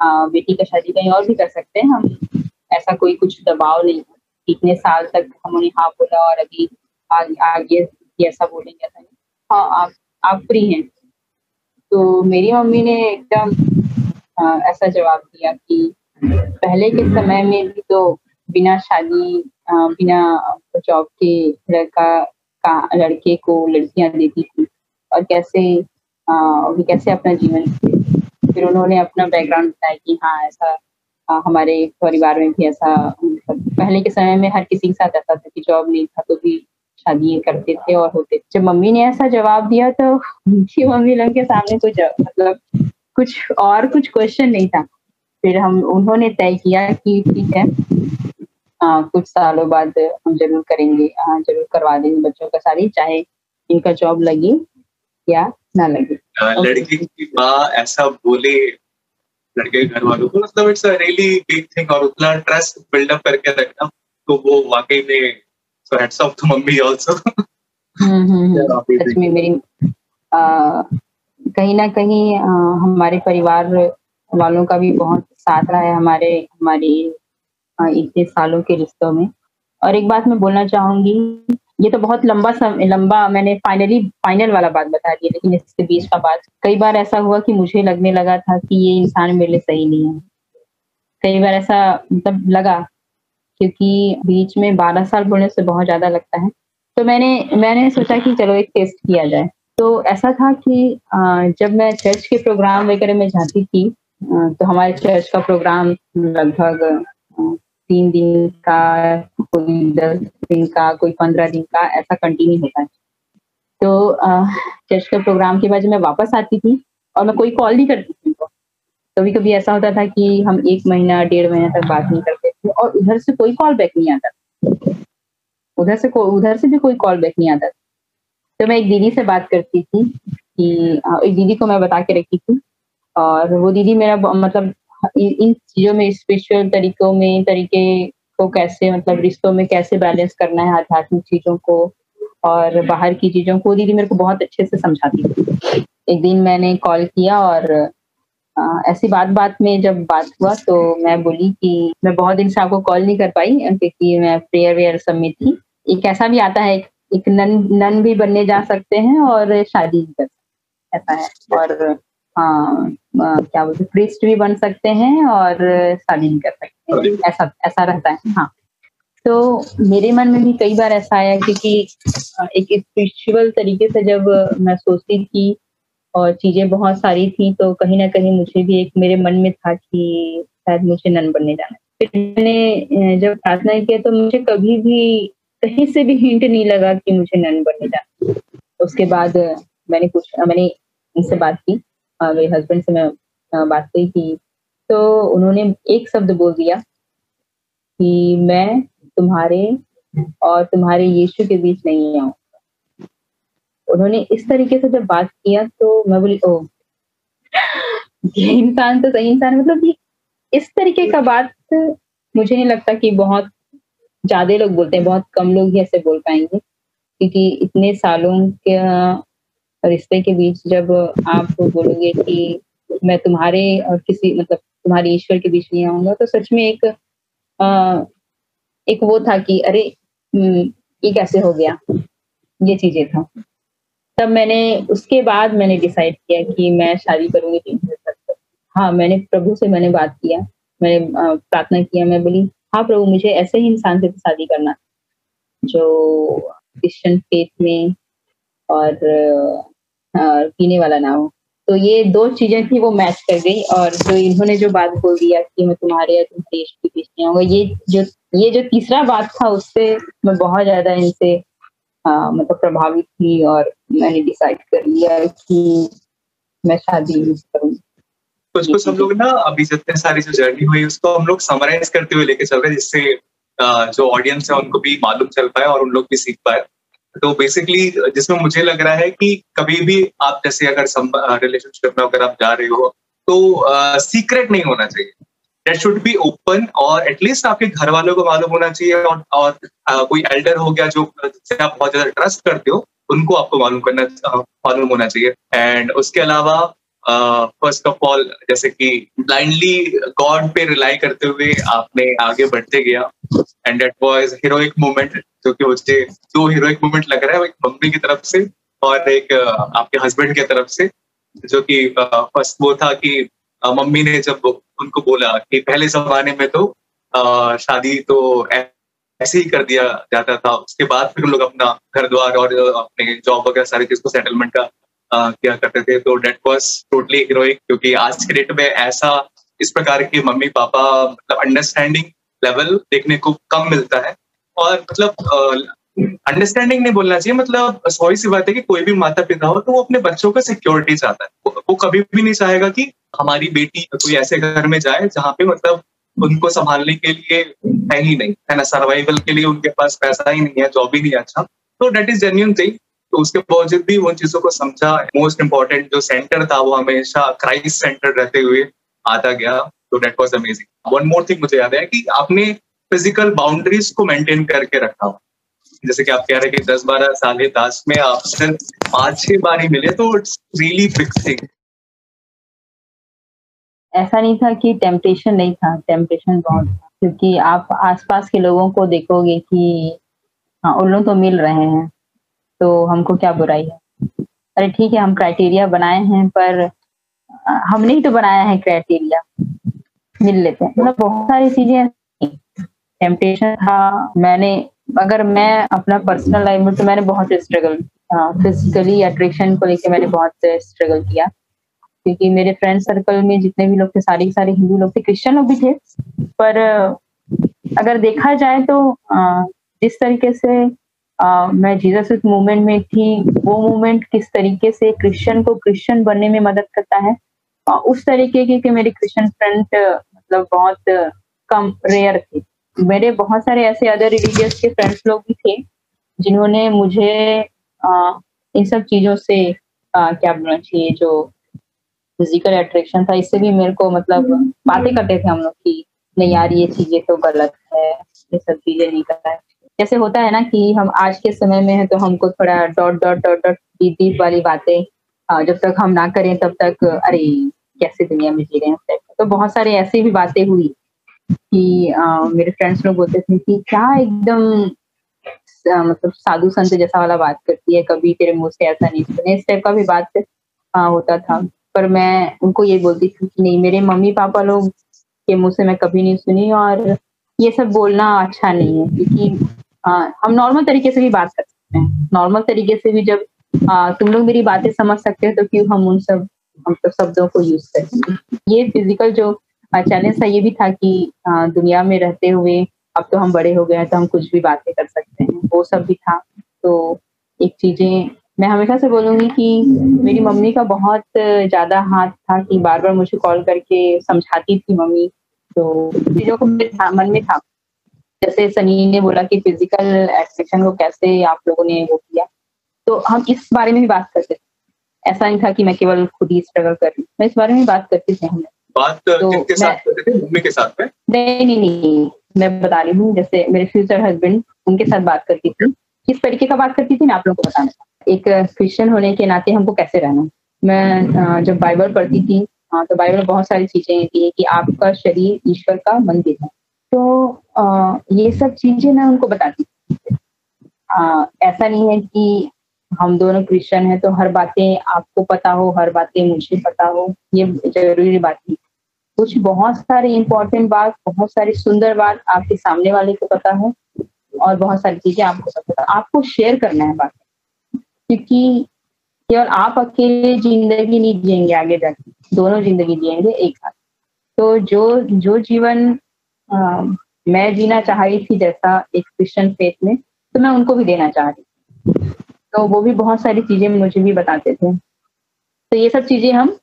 बेटी का शादी कहीं और भी कर सकते हैं, हम ऐसा कोई कुछ दबाव नहीं इतने साल तक हम उन्हें हाँ बोला और अभी आगे आगे ऐसा बोलेंगे ऐसा नहीं। हाँ आप आप फ्री हैं। तो मेरी मम्मी ने एकदम ऐसा जवाब दिया कि पहले के समय में भी तो बिना शादी बिना जॉब के लड़का का लड़के को लड़कियाँ देती थी। और कैसे अभी कैसे अपना जीवन फिर उन्होंने अपना बैकग्राउंड बताया कि हाँ ऐसा आ, हमारे परिवार में भी ऐसा पहले के समय में हर किसी के साथ ऐसा था कि जॉब नहीं था तो भी शादी करते थे और होते थे। जब मम्मी ने ऐसा जवाब दिया तो उनकी मम्मी लोग के सामने कुछ मतलब कुछ और कुछ क्वेश्चन नहीं था। फिर हम उन्होंने तय किया कि ठीक है आ, कुछ सालों बाद हम ज़रूर करेंगे आ, ज़रूर करवा देंगे बच्चों का शादी चाहे इनका जॉब लगे या ना लगे। लड़की की माँ ऐसा बोले लड़के घर वालों को। मतलब it's a really big thing और उतना ट्रस्ट बिल्डअप करके रखना तो वो वाकई में so heads off to mummy also सच में मेरी कहीं ना कहीं आ, हमारे परिवार वालों का भी बहुत साथ रहा है हमारे हमारी इतने सालों के रिश्तों में। और एक बात मैं बोलना चाहूँगी ये तो बहुत लंबा सम, लंबा मैंने फाइनली फाइनल वाला बात बता दिया लेकिन इसके बीच का बात। कई बार ऐसा हुआ कि मुझे लगने लगा था कि ये इंसान मेरे लिए सही नहीं है। कई बार ऐसा मतलब लगा क्योंकि बीच में बारह साल बोलने से बहुत ज़्यादा लगता है। तो मैंने मैंने सोचा कि चलो एक टेस्ट किया जाए। तो ऐसा था कि जब मैं चर्च के प्रोग्राम वगैरह में जाती थी तो हमारे चर्च का प्रोग्राम लगभग तीन दिन का, कोई दस दिन का, कोई पंद्रह दिन का ऐसा कंटिन्यू होता है। तो चर्च के प्रोग्राम के बाद मैं वापस आती थी और मैं कोई कॉल नहीं करती थी उनको कभी कभी ऐसा होता था कि हम एक महीना, डेढ़ महीना तक बात नहीं करते थे और उधर से कोई कॉल बैक नहीं आता उधर से उधर से भी कोई कॉल बैक नहीं आता तो मैं एक दीदी से बात करती थी कि एक दीदी को मैं बता के रखी थी और वो दीदी मेरा मतलब इन चीज़ों में स्पिरिचुअल तरीकों में तरीके को कैसे मतलब रिश्तों में कैसे बैलेंस करना है आध्यात्मिक चीज़ों को और बाहर की चीज़ों को दीदी मेरे को बहुत अच्छे से समझाती थी एक दिन मैंने कॉल किया और आ, ऐसी बात बात में जब बात हुआ तो मैं बोली कि मैं बहुत दिन से आपको कॉल नहीं कर पाई क्योंकि मैं प्रेयर वेयर सब में थी। एक ऐसा भी आता है एक नन नन भी बनने जा सकते हैं और शादी भी कर ऐसा है। और हाँ क्या बोलते प्रिस्ट भी बन सकते हैं और शादी भी कर सकते हैं। ऐसा ऐसा रहता है हाँ। तो मेरे मन में भी कई बार ऐसा आया क्योंकि एक स्पिरिचुअल तरीके से जब मैं सोचती थी और चीज़ें बहुत सारी थी तो कहीं ना कहीं मुझे भी एक मेरे मन में था कि शायद मुझे नन बनने जाना फिर मैंने जब प्रार्थना किया तो मुझे कभी भी कहीं से भी हिंट नहीं लगा कि मुझे नन बनने जाना उसके बाद मैंने कुछ मैंने इनसे बात की मेरे हस्बैंड से मैं बात कही थी तो उन्होंने एक शब्द बोल दिया कि मैं तुम्हारे और तुम्हारे यीशु के बीच नहीं आऊँगा उन्होंने इस तरीके से जब बात किया तो मैं बोली ओ ये इंसान तो सही इंसान मतलब ये इस तरीके का बात मुझे नहीं लगता कि बहुत ज़्यादा लोग बोलते हैं, बहुत कम लोग ही ऐसे बोल पाएँगे, क्योंकि इतने सालों के रिश्ते के बीच जब आप बोलोगे कि मैं तुम्हारे और किसी मतलब तुम्हारे ईश्वर के बीच नहीं आऊँगा तो सच में एक आ, एक वो था कि अरे हम्म, ये कैसे हो गया? ये चीज़ें था। तब मैंने उसके बाद मैंने डिसाइड किया कि मैं शादी करूँगी तीन हाँ मैंने प्रभु से मैंने बात किया मैंने प्रार्थना किया मैं बोली हाँ प्रभु मुझे ऐसे ही इंसान से शादी करना जो क्रिश्चियन फेथ में और पीने वाला ना हो। तो ये दो चीज़ें थी, वो मैच कर गई और जो इन्होंने जो बात बोल दिया कि मैं तुम्हारे या तुम देश के बीच में आऊँगा ये जो ये जो तीसरा बात था, उससे मैं बहुत ज़्यादा इनसे मतलब प्रभावित थी और मैंने डिसाइड कर लिया कि मैं शादी करूँगी। कुछ कुछ हम लोग ना अभी जितने सारी जो जर्नी हुई, उसको हम लोग समराइज करते हुए लेके चल रहे हैं, जिससे जो ऑडियंस है, उनको भी मालूम चल पाए और उन लोग भी सीख पाए। तो बेसिकली जिसमें मुझे लग रहा है कि कभी भी आप जैसे अगर रिलेशनशिप में अगर आप जा रहे हो तो सीक्रेट uh, नहीं होना चाहिए। डेट शुड बी ओपन और एटलीस्ट आपके घर वालों को मालूम होना चाहिए और, और uh, कोई एल्डर हो गया जो जिससे आप बहुत ज़्यादा ट्रस्ट करते हो उनको आपको मालूम करना मालूम होना चाहिए। एंड उसके अलावा फ़र्स्ट ऑफ़ ऑल जैसे कि ब्लाइंडली गॉड पे रिलाई करते हुए आपने आगे बढ़ते गया। And that was heroic moment जो कि मुझे दो हीरोइक मोमेंट लग रहा है, एक मम्मी की तरफ़ से और एक आपके हस्बैंड की तरफ़ से, जो कि फ़र्स्ट वो था कि मम्मी ने जब उनको बोला कि पहले जमाने में तो शादी तो ऐसे ही कर दिया जाता था। उसके बाद फिर लोग अपना घर द्वार और अपने जॉब वगैरह सारी चीज़ को सेटलमेंट का किया करते थे? तो डेट वॉज़ टोटली हीरोइक क्योंकि आज के डेट में ऐसा इस प्रकार के मम्मी पापा मतलब अंडरस्टैंडिंग लेवल देखने को कम मिलता है। और मतलब अंडरस्टैंडिंग नहीं बोलना चाहिए मतलब सॉरी सी बात है कि कोई भी माता पिता हो तो वो अपने बच्चों का सिक्योरिटी चाहता है। वो, कभी भी नहीं चाहेगा कि हमारी बेटी कोई ऐसे घर में जाए जहाँ पे मतलब उनको संभालने के लिए है ही नहीं है ना? सर्वाइवल के लिए उनके पास पैसा ही नहीं है जॉब ही नहीं अच्छा। तो डेट इज़ जेन्यून थिंग तो उसके बावजूद भी उन चीज़ों को समझा। मोस्ट इम्पोर्टेंट जो सेंटर था वो हमेशा क्राइस्ट सेंटर रहते हुए आता गया। तो that was amazing one more thing मुझे याद है कि आपने फ़िज़िकल बाउंड्रीज को मेंटेन करके रखा हो। जैसे कि आप कह रहे हैं कि दस बारह साल के दास में आप सिर्फ़ पाँच छह बार ही मिले तो इट्स रियली फिक्सिंग ऐसा नहीं था कि टेम्पटेशन नहीं था टेम्पटेशन बहुत था। क्योंकि आप आसपास के लोगों को देखोगे कि हाँ उन लोग तो मिल रहे हैं। तो हमको क्या बुराई है? अरे ठीक है, हम क्राइटेरिया बनाए हैं, पर हमने ही तो बनाया है क्राइटेरिया मिल लेते हैं। मतलब बहुत सारी चीज़ें टेम्पटेशन था, मैंने, अगर मैं अपना पर्सनल लाइफ में तो मैंने बहुत स्ट्रगल फिजिकली अट्रैक्शन को लेके मैंने बहुत स्ट्रगल किया। क्योंकि मेरे फ्रेंड सर्कल में जितने भी लोग थे, सारे सारे हिंदू लोग थे क्रिश्चियन लोग भी थे। पर, अगर देखा जाए तो जिस तरीके से मैं जीसस मूवमेंट में थी। वो मूवमेंट किस तरीके से क्रिश्चियन को क्रिश्चियन बनने में मदद करता है? आ, उस तरीके के कि मेरे क्रिश्चियन फ्रेंड मतलब बहुत कम रेयर थे। मेरे बहुत सारे ऐसे अदर रिलीजियस के फ्रेंड्स लोग भी थे जिन्होंने मुझे इन सब चीज़ों से आ, क्या बोलना चाहिए जो फ़िज़िकल अट्रैक्शन था इससे भी मेरे को मतलब बातें करते थे हम लोग की नहीं यार ये चीज़ें तो गलत है ये सब चीज़ें नहीं करता है जैसे होता है ना कि हम आज के समय में है तो हमको थोड़ा dot dot dot dot deep deep वाली बातें जब तक हम ना करें तब तक अरे कैसे दुनिया में जी रहे हैं तो बहुत सारे ऐसी भी बातें हुई कि आ, मेरे फ्रेंड्स लोग बोलते थे कि क्या एकदम मतलब साधु संत जैसा वाला बात करती है कभी तेरे मुँह से ऐसा नहीं सुने। इस टाइप का भी बात आ, होता था। पर मैं उनको ये बोलती थी कि नहीं मेरे मम्मी पापा लोग के मुँह से मैं कभी नहीं सुनी और ये सब बोलना अच्छा नहीं है क्योंकि हम नॉर्मल तरीके से भी बात कर सकते हैं। नॉर्मल तरीके से भी जब आ, तुम लोग मेरी बातें समझ सकते हो तो क्यों हम उन सब हम तो शब्दों को यूज़ करेंगे ये फ़िज़िकल जो चैलेंज था ये भी था कि आ, दुनिया में रहते हुए अब तो हम बड़े हो गए हैं तो हम कुछ भी बातें कर सकते हैं। वो सब भी था। तो एक चीज़ें मैं हमेशा से बोलूँगी कि मेरी मम्मी का बहुत ज़्यादा हाथ था कि बार बार मुझे कॉल करके समझाती थी मम्मी तो चीज़ों को मेरे मन में था। जैसे सनी ने बोला कि फ़िज़िकल एट्रैक्शन को कैसे आप लोगों ने वो किया। तो हम इस बारे में भी बात करते थे। ऐसा नहीं था कि मैं केवल खुद ही स्ट्रगल कर रही मैं इस बारे में बात करती थी हमें बात तो किसके साथ करते थे? मम्मी के साथ में? नहीं नहीं नहीं। मैं बता रही हूँ जैसे मेरे फ्यूचर हस्बैंड उनके साथ बात करती थी। किस तरीके का बात करती थी ना आप लोगों को बताना। एक क्रिश्चियन होने के नाते हमको कैसे रहना। मैं जब बाइबल पढ़ती थी हाँ तो बाइबल में बहुत सारी चीज़ें होती है कि आपका शरीर ईश्वर का मंदिर है। तो आ, ये सब चीज़ें मैं उनको बताती ऐसा नहीं है कि हम दोनों क्रिश्चियन हैं तो हर बातें आपको पता हो हर बातें मुझे पता हो ये ज़रूरी बात नहीं। कुछ बहुत सारे इंपॉर्टेंट बात बहुत सारी सुंदर बात आपके सामने वाले को पता है और बहुत सारी चीज़ें आपको सब पता आपको शेयर करना है बात। क्योंकि केवल आप अकेले ज़िंदगी नहीं जिएँगे आगे जाके। दोनों ज़िंदगी जिएँगे एक साथ। तो जो जो जीवन आ, मैं जीना चाह रही थी जैसा एक क्रिश्चियन फेथ में तो मैं उनको भी देना चाह रही थी। तो वो भी बहुत सारी चीज़ें मुझे भी बताते थे। तो ये सब चीज़ें हम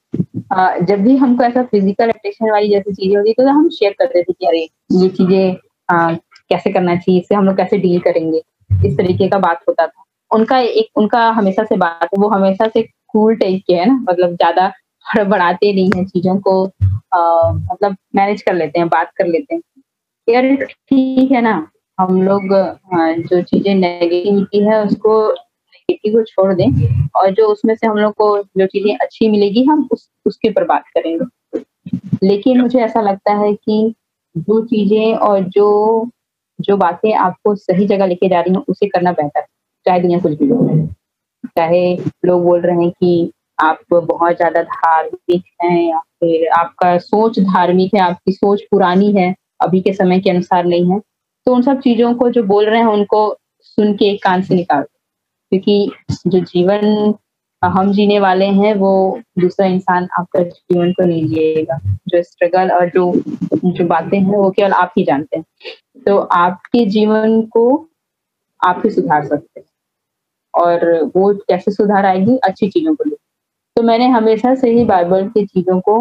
आ, जब भी हमको ऐसा फ़िज़िकल अट्रैक्शन वाली जैसी चीज़ें होती तो हम शेयर करते थे कि अरे ये चीज़ें कैसे करना चाहिए इससे हम लोग कैसे डील करेंगे? इस तरीके का बात होता था। उनका एक उनका हमेशा से बात वो हमेशा से कूल टाइप के है ना मतलब ज़्यादा हड़बड़ाते नहीं है चीज़ों को आ, मतलब मैनेज कर लेते हैं बात कर लेते हैं। यार ठीक है ना हम लोग जो चीज़ें नेगेटिविटी है उसको नेगेटिव को छोड़ दें और जो उसमें से हम लोग को जो चीज़ें अच्छी मिलेगी हम उस उसके ऊपर बात करेंगे। लेकिन मुझे ऐसा लगता है कि जो चीज़ें और जो जो बातें आपको सही जगह लेके जा रही हैं उसे करना बेहतर है चाहे दुनिया कुछ भी लोग चाहे लोग बोल रहे हैं कि आप बहुत ज़्यादा धार्मिक हैं या फिर आपका सोच धार्मिक है, आपकी सोच पुरानी है, अभी के समय के अनुसार नहीं है तो उन सब चीज़ों को जो बोल रहे हैं उनको सुन के एक कान से निकाल क्योंकि जो जीवन हम जीने वाले हैं, वो दूसरा इंसान आपका जीवन को नहीं जिएगा। जो स्ट्रगल और जो जो बातें हैं, वो केवल आप ही जानते हैं। तो आपके जीवन को आप ही सुधार सकते हैं। और वो कैसे सुधार आएगी? अच्छी चीज़ों को लेकर। तो मैंने हमेशा से ही बाइबल की चीज़ों को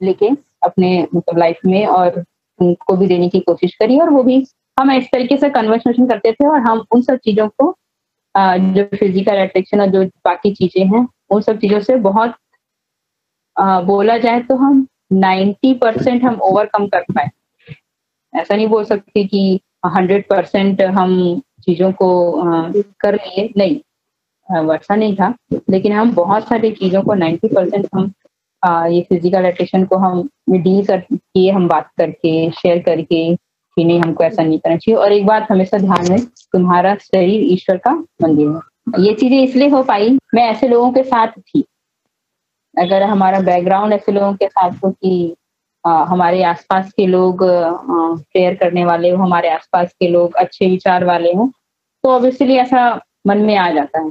लेके अपने मतलब लाइफ में और उनको भी देने की कोशिश करी और वो भी हम इस तरीके से कन्वर्सेशन करते थे और हम उन सब चीज़ों को जो फ़िज़िकल अट्रैक्शन और जो बाकी चीज़ें हैं, उन सब चीज़ों से बहुत बोला जाए तो हम 90 परसेंट हम ओवरकम कर पाए। ऐसा नहीं बोल सकते कि 100 परसेंट हम चीज़ों को कर लिए, नहीं। वैसा नहीं था। लेकिन हम बहुत सारी चीज़ों को 90 परसेंट हम आ, ये फ़िज़िकल अट्रैक्शन को हम डील करके हम बात करके शेयर करके कि नहीं हमको ऐसा नहीं करना चाहिए। और एक बात हमेशा ध्यान में तुम्हारा शरीर ईश्वर का मंदिर है। ये चीज़ें इसलिए हो पाई मैं ऐसे लोगों के साथ थी। अगर हमारा बैकग्राउंड ऐसे लोगों के साथ हो कि हमारे आसपास के लोग प्रेयर करने वाले हो हमारे आसपास के लोग अच्छे विचार वाले हो तो ऑब्वियसली ऐसा मन में आ जाता है।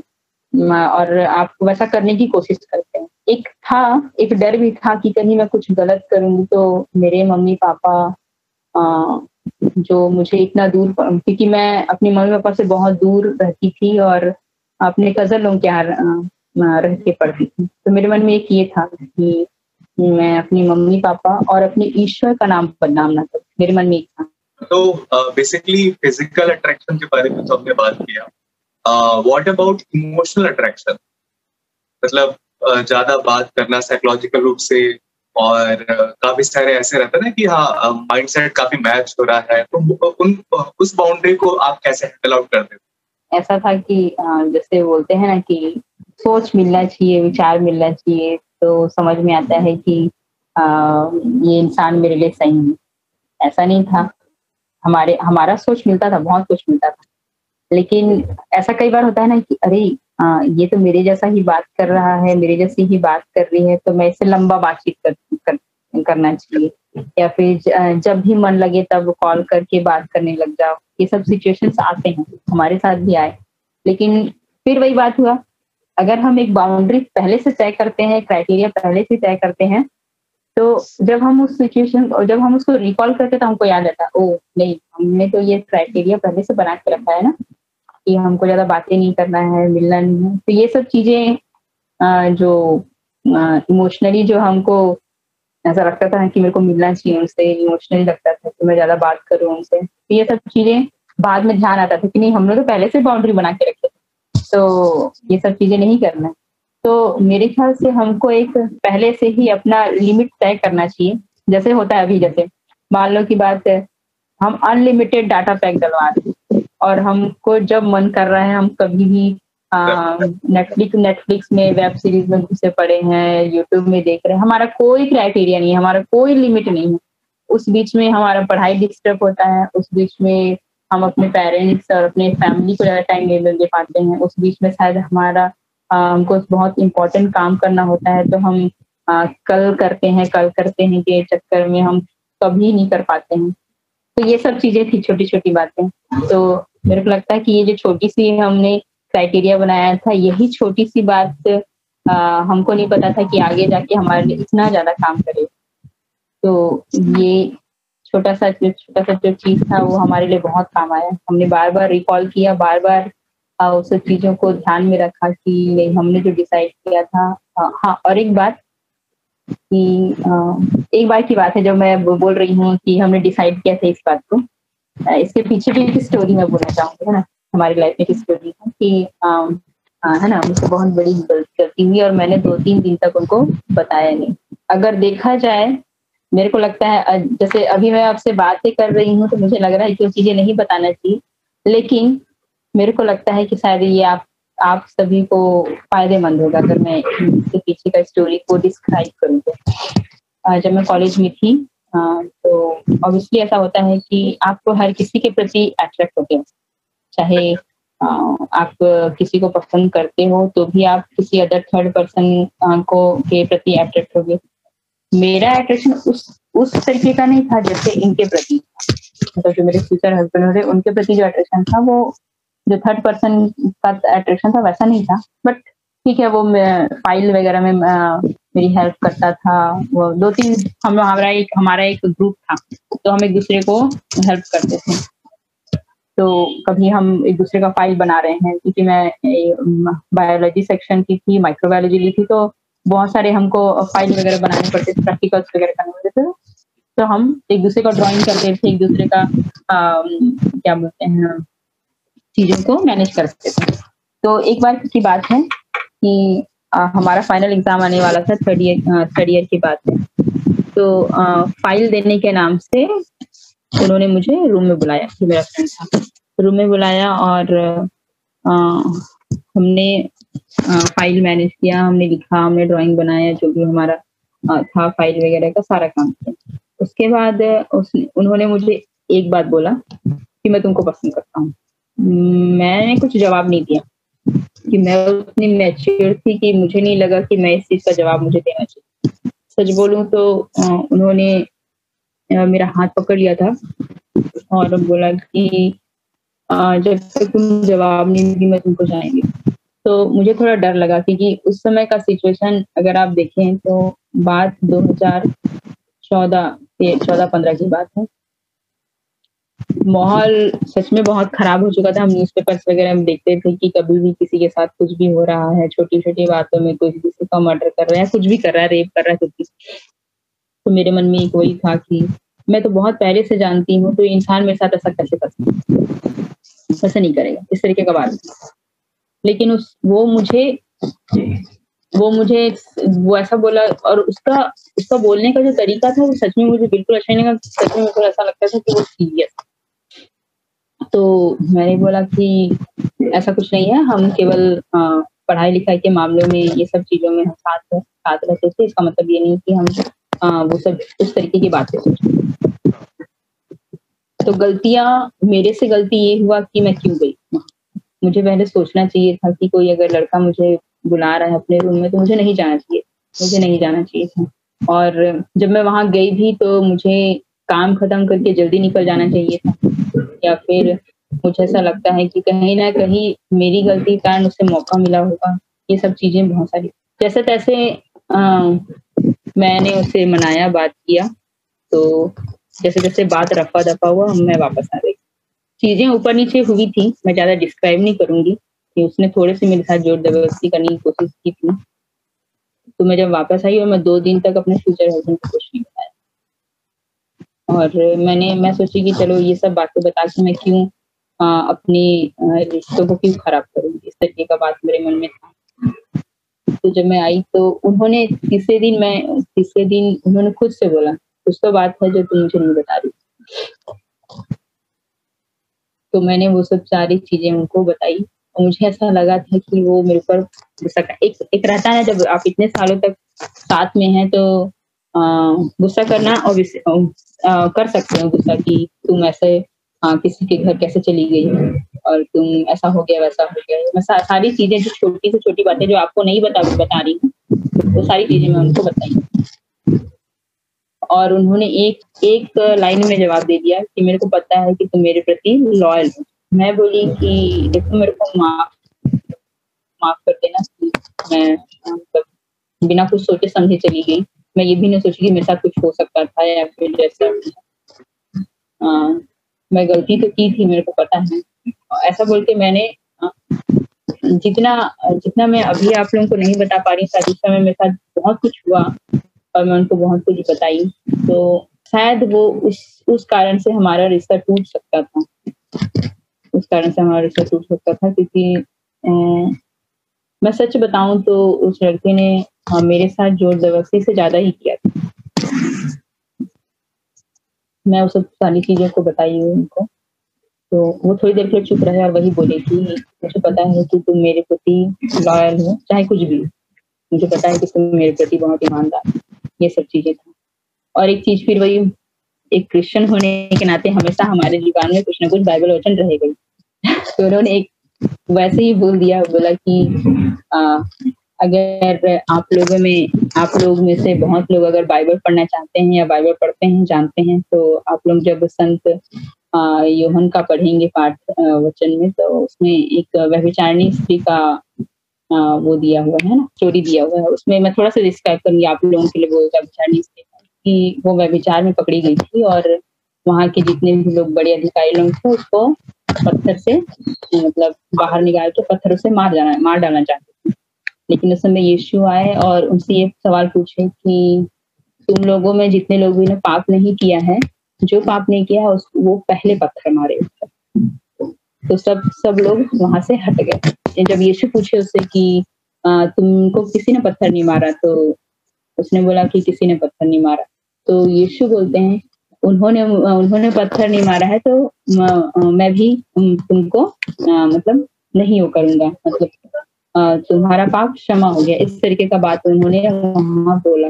और आप वैसा करने की कोशिश करते हैं। एक था एक डर भी था कि कहीं मैं कुछ गलत करूँगी तो मेरे मम्मी पापा आ, जो मुझे इतना दूर क्योंकि मैं अपनी मम्मी पापा से बहुत दूर रहती थी और अपने कज़न लोगों के यहाँ रह के पढ़ती थी। तो मेरे मन में एक ये था कि मैं अपनी मम्मी पापा और अपने ईश्वर का नाम बदनाम ना करूँ। मेरे मन में एक था। तो बेसिकली फ़िज़िकल अट्रैक्शन के बारे में तो हमने बात किया। व्हाट अबाउट इमोशनल अट्रैक्शन मतलब uh, ज़्यादा बात करना साइकोलॉजिकल रूप से और uh, काफ़ी सारे ऐसे रहते ना कि हाँ माइंड सेट काफ़ी मैच हो रहा है। तो उन उस बाउंड्री को आप कैसे हैंडल आउट करते ऐसा था कि जैसे बोलते हैं ना कि सोच मिलना चाहिए विचार मिलना चाहिए तो समझ में आता है कि ये इंसान मेरे लिए सही है। ऐसा नहीं था। हमारे हमारा सोच मिलता था बहुत कुछ मिलता था। लेकिन ऐसा कई बार होता है ना कि अरे आ, ये तो मेरे जैसा ही बात कर रहा है मेरे जैसी ही बात कर रही है तो मैं इससे लंबा बातचीत कर, कर, करना चाहिए। या फिर जब भी मन लगे तब कॉल करके बात करने लग जाओ। ये सब सिचुएशन आते हैं हमारे साथ भी आए। लेकिन फिर वही बात हुआ अगर हम एक बाउंड्री पहले से तय करते हैं क्राइटेरिया पहले से तय करते हैं तो जब हम उस सिचुएशन जब हम उसको रिकॉल करते तो हमको याद आता ओ नहीं, हमने तो ये क्राइटेरिया पहले से बना के रखा है ना, कि हमको ज़्यादा बातें नहीं करना है, मिलना नहीं है। तो ये सब चीज़ें जो इमोशनली जो हमको ऐसा लगता था कि मेरे को मिलना चाहिए उनसे इमोशनली लगता था कि मैं ज़्यादा बात करूँ उनसे तो ये सब चीज़ें बाद में ध्यान आता था कि नहीं हम लोग तो पहले से बाउंड्री बना के रखे थे। तो ये सब चीज़ें नहीं करना तो मेरे ख्याल से हमको एक पहले से ही अपना लिमिट तय करना चाहिए। जैसे होता है अभी जैसे। मान लो की बात है, हम अनलिमिटेड डाटा पैक डलवा रहे और हमको जब मन कर रहा है, हम कभी भी नेटफ्लिक्स नेटफ्लिक्स में वेब सीरीज़ में घुसे पड़े हैं यूट्यूब में देख रहे हैं, हमारा कोई क्राइटेरिया नहीं है, हमारा कोई लिमिट नहीं है। उस बीच में हमारा पढ़ाई डिस्टर्ब होता है, उस बीच में हम अपने पेरेंट्स और अपने फैमिली को ज़्यादा टाइम नहीं दे पाते हैं, उस बीच में शायद हमारा हमको बहुत इम्पोर्टेंट काम करना होता है तो हम आ, कल करते हैं कल करते हैं के चक्कर में हम कभी नहीं कर पाते हैं। तो ये सब चीज़ें थी छोटी छोटी बातें। तो मेरे को लगता है कि ये जो छोटी सी हमने क्राइटेरिया बनाया था यही छोटी सी बात आ, हमको नहीं पता था कि आगे जाके हमारे लिए इतना ज़्यादा काम करे। तो ये छोटा सा जो छोटा सा जो चीज़ था वो हमारे लिए बहुत काम आया। हमने बार बार रिकॉल किया बार बार उस चीज़ों को ध्यान में रखा कि नहीं, हमने जो डिसाइड किया था हाँ और एक बात कि एक बार की बात है, जब मैं बोल रही हूँ कि हमने डिसाइड किया था इस बात को इसके पीछे भी एक स्टोरी मैं बोलना चाहूँगी, है ना? हमारी लाइफ में एक स्टोरी है कि है ना, मुझसे बहुत बड़ी गलती हुई और मैंने दो तीन दिन तक उनको बताया नहीं। अगर देखा जाए, मेरे को लगता है जैसे अभी मैं आपसे बातें कर रही हूँ तो मुझे लग रहा है कि वो चीज़ें नहीं बताना चाहिए, लेकिन मेरे को लगता है कि शायद ये आप आप सभी को फ़ायदेमंद होगा अगर मैं इसके पीछे का स्टोरी को डिस्क्राइब करूँ तो। जब मैं कॉलेज में थी तो ऑब्वियसली ऐसा होता है कि आपको हर किसी के प्रति अट्रैक्ट होते हैं। चाहे आप किसी को पसंद करते हो तो भी आप किसी अदर थर्ड पर्सन को के प्रति अट्रैक्ट होगे। मेरा अट्रैक्शन उस उस तरीके का नहीं था जैसे इनके प्रति। मतलब जो मेरे फ्यूचर हस्बैंड थे उनके प्रति जो अट्रैक्शन था, वो जो थर्ड पर्सन का अट्रैक्शन था वैसा नहीं था। बट ठीक है वो फ़ाइल वगैरह में मेरी हेल्प करता था। वो दो तीन हम हमारा एक हमारा एक ग्रुप था तो हम एक दूसरे को हेल्प करते थे। तो कभी हम एक दूसरे का फ़ाइल बना रहे हैं क्योंकि मैं बायोलॉजी सेक्शन की थी माइक्रोबायोलॉजी ली थी तो बहुत सारे हमको फ़ाइल वगैरह बनाने पड़ते थे प्रैक्टिकल्स वगैरह करने पड़ते थे। तो हम एक दूसरे का ड्राइंग करते थे एक दूसरे का आ, क्या बोलते हैं चीज़ों को मैनेज करते थे तो एक बार की बात है कि आ, हमारा फाइनल एग्ज़ाम आने वाला था थर्ड ईयर थर्ड ईयर की बात है तो आ, फ़ाइल देने के नाम से उन्होंने मुझे रूम में बुलाया जो मेरा फ्रेंड था। रूम में बुलाया और आ, हमने फ़ाइल मैनेज किया हमने लिखा हमने ड्राइंग बनाया जो भी हमारा था फ़ाइल वगैरह का सारा काम किया। उसके बाद उसने उन्होंने मुझे एक बात बोला कि मैं तुमको पसंद करता हूँ। मैंने कुछ जवाब नहीं दिया कि मैं उतनी मैच्योर थी कि मुझे नहीं लगा कि मैं इस चीज़ का जवाब मुझे देना चाहिए। सच बोलूँ तो उन्होंने मेरा हाथ पकड़ लिया था और बोला कि जब तक तुम जवाब नहीं देगी मैं तुमको जाएँगी। तो मुझे थोड़ा डर लगा क्योंकि उस समय का सिचुएशन अगर आप देखें तो बात 2014 चौदह चौदह पंद्रह की बात है। माहौल सच में बहुत खराब हो चुका था। हम न्यूज़पेपर्स वगैरह में देखते थे कि कभी भी किसी के साथ कुछ भी हो रहा है छोटी छोटी बातों में कोई किसी का मर्डर कर रहा है कुछ भी कर रहा है रेप कर रहा है, कुछ तो मेरे मन में एक वही था कि मैं तो बहुत पहले से जानती हूँ तो इंसान मेरे साथ ऐसा कैसे कर सकता ऐसा नहीं करेगा, इस तरीके का बात। लेकिन उस, वो मुझे वो मुझे वो ऐसा बोला और उसका उसका बोलने का जो तरीका था वो सच में मुझे बिल्कुल अच्छा नहीं लगा सच में मुझे ऐसा लगता था कि वो सीरियस तो मैंने बोला कि ऐसा कुछ नहीं है हम केवल पढ़ाई लिखाई के मामलों में ये सब चीज़ों में हम साथ साथ रहते थे इसका मतलब ये नहीं कि हम आ, वो सब उस तरीके की बातें सोचते तो गलतियाँ मेरे से गलती ये हुआ कि मैं क्यों गई? मुझे पहले सोचना चाहिए था कि कोई अगर लड़का मुझे बुला रहा है अपने रूम में तो मुझे नहीं जाना चाहिए। मुझे नहीं जाना चाहिए था। और जब मैं वहाँ गई भी तो मुझे काम खत्म करके जल्दी निकल जाना चाहिए था। या फिर मुझे ऐसा लगता है कि कहीं ना कहीं मेरी गलती कारण उसे मौका मिला होगा। ये सब चीज़ें बहुत सारी। जैसे तैसे आ, मैंने उसे मनाया बात किया तो जैसे जैसे बात रफा दफ़ा हुआ मैं वापस आ गई। चीज़ें ऊपर नीचे हुई थी मैं ज़्यादा डिस्क्राइब नहीं करूँगी। कि उसने थोड़े से मेरे साथ ज़ोर ज़बरदस्ती करने की कोशिश की थी। तो मैं जब वापस आई और मैं दो दिन तक अपने फ्यूचर हस्बैंड को कुछ नहीं बताया। और मैंने मैं सोची कि चलो ये सब बातें बता के मैं क्यों आ, अपनी रिश्तों को क्यों खराब करूँगी इस तरीके का बात मेरे मन में था। तो जब मैं आई तो उन्होंने तीसरे दिन मैं तीसरे दिन उन्होंने खुद से बोला कुछ तो बात है जो तुम मुझे नहीं बता रही तो मैंने वो सब सारी चीज़ें उनको बताई। मुझे ऐसा लगा था कि वो मेरे ऊपर गुस्सा एक एक रहता है जब आप इतने सालों तक साथ में हैं तो गुस्सा करना और कर सकते हो गुस्सा कि तुम ऐसे आ, किसी के घर कैसे चली गई और तुम ऐसा हो गया वैसा हो गया। मैं सा, सारी चीज़ें जो छोटी से छोटी बातें जो आपको नहीं बता बता रही हूँ वो सारी चीज़ें मैं उनको बताई और उन्होंने एक एक लाइन में जवाब दे दिया कि मेरे को पता है कि तुम मेरे प्रति लॉयल हो। मैं बोली कि देखो मेरे को माफ़ माफ़ कर देना मैं मतलब बिना कुछ सोचे समझे चली गई। मैं ये भी नहीं सोची कि मेरे साथ कुछ हो सकता था या फिर जैसे मैं गलती तो की थी, मेरे को पता है। ऐसा बोल के मैंने जितना जितना मैं अभी आप लोगों को नहीं बता पा रही शादी समय मेरे साथ बहुत कुछ हुआ और मैं उनको बहुत कुछ बताई। तो शायद वो उस उस कारण से हमारा रिश्ता टूट सकता था। उस कारण से हमारा रिश्ता टूट सकता था क्योंकि मैं सच बताऊँ तो उस लड़के ने हाँ, मेरे साथ ज़ोर ज़बरदस्ती से ज़्यादा ही किया था। मैं उस सारी चीज़ों को बताई उनको। तो वो थोड़ी देर के लिए चुप रहे और वही बोले कि मुझे पता है कि तुम मेरे प्रति लॉयल हो चाहे कुछ भी मुझे पता है कि तुम मेरे प्रति बहुत ईमानदार ये सब चीज़ें थी। और एक चीज़ फिर वही एक क्रिश्चियन होने के नाते हमेशा हमारे जीवन में कुछ ना कुछ बाइबल वचन रहेगा तो उन्होंने एक वैसे ही बोल दिया बोला कि आ, अगर आप लोगों में आप लोग में से बहुत लोग अगर बाइबल पढ़ना चाहते हैं या बाइबल पढ़ते हैं जानते हैं तो आप लोग जब संत योहन का पढ़ेंगे पाठ वचन में तो उसमें एक व्यभिचारणी स्त्री का आ, वो दिया हुआ है ना स्टोरी दिया हुआ है। उसमें मैं थोड़ा सा डिस्क्राइब करूँगी आप लोगों के लिए वो व्यभिचारणी स्त्री कि वो व्यभिचार में पकड़ी गई थी और वहाँ के जितने भी लोग बड़े अधिकारी लोग थे उसको पत्थर से मतलब बाहर निकाल के पत्थरों से मार जाना, मार डालना चाहते थे। लेकिन उस समय यीशु आए और उनसे ये सवाल पूछे कि तुम लोगों में जितने लोगों ने पाप नहीं किया है, जो पाप नहीं किया उस, वो पहले पत्थर मारे। तो सब सब लोग वहाँ से हट गए। जब यीशु पूछे उससे कि तुमको किसी ने पत्थर नहीं मारा? तो उसने बोला कि किसी ने पत्थर नहीं मारा। तो यीशु बोलते हैं उन्होंने उन्होंने पत्थर नहीं मारा है तो मैं भी तुमको मतलब नहीं वो करूँगा। मतलब तुम्हारा पाप क्षमा हो गया। इस तरीके का बात उन्होंने वहाँ बोला।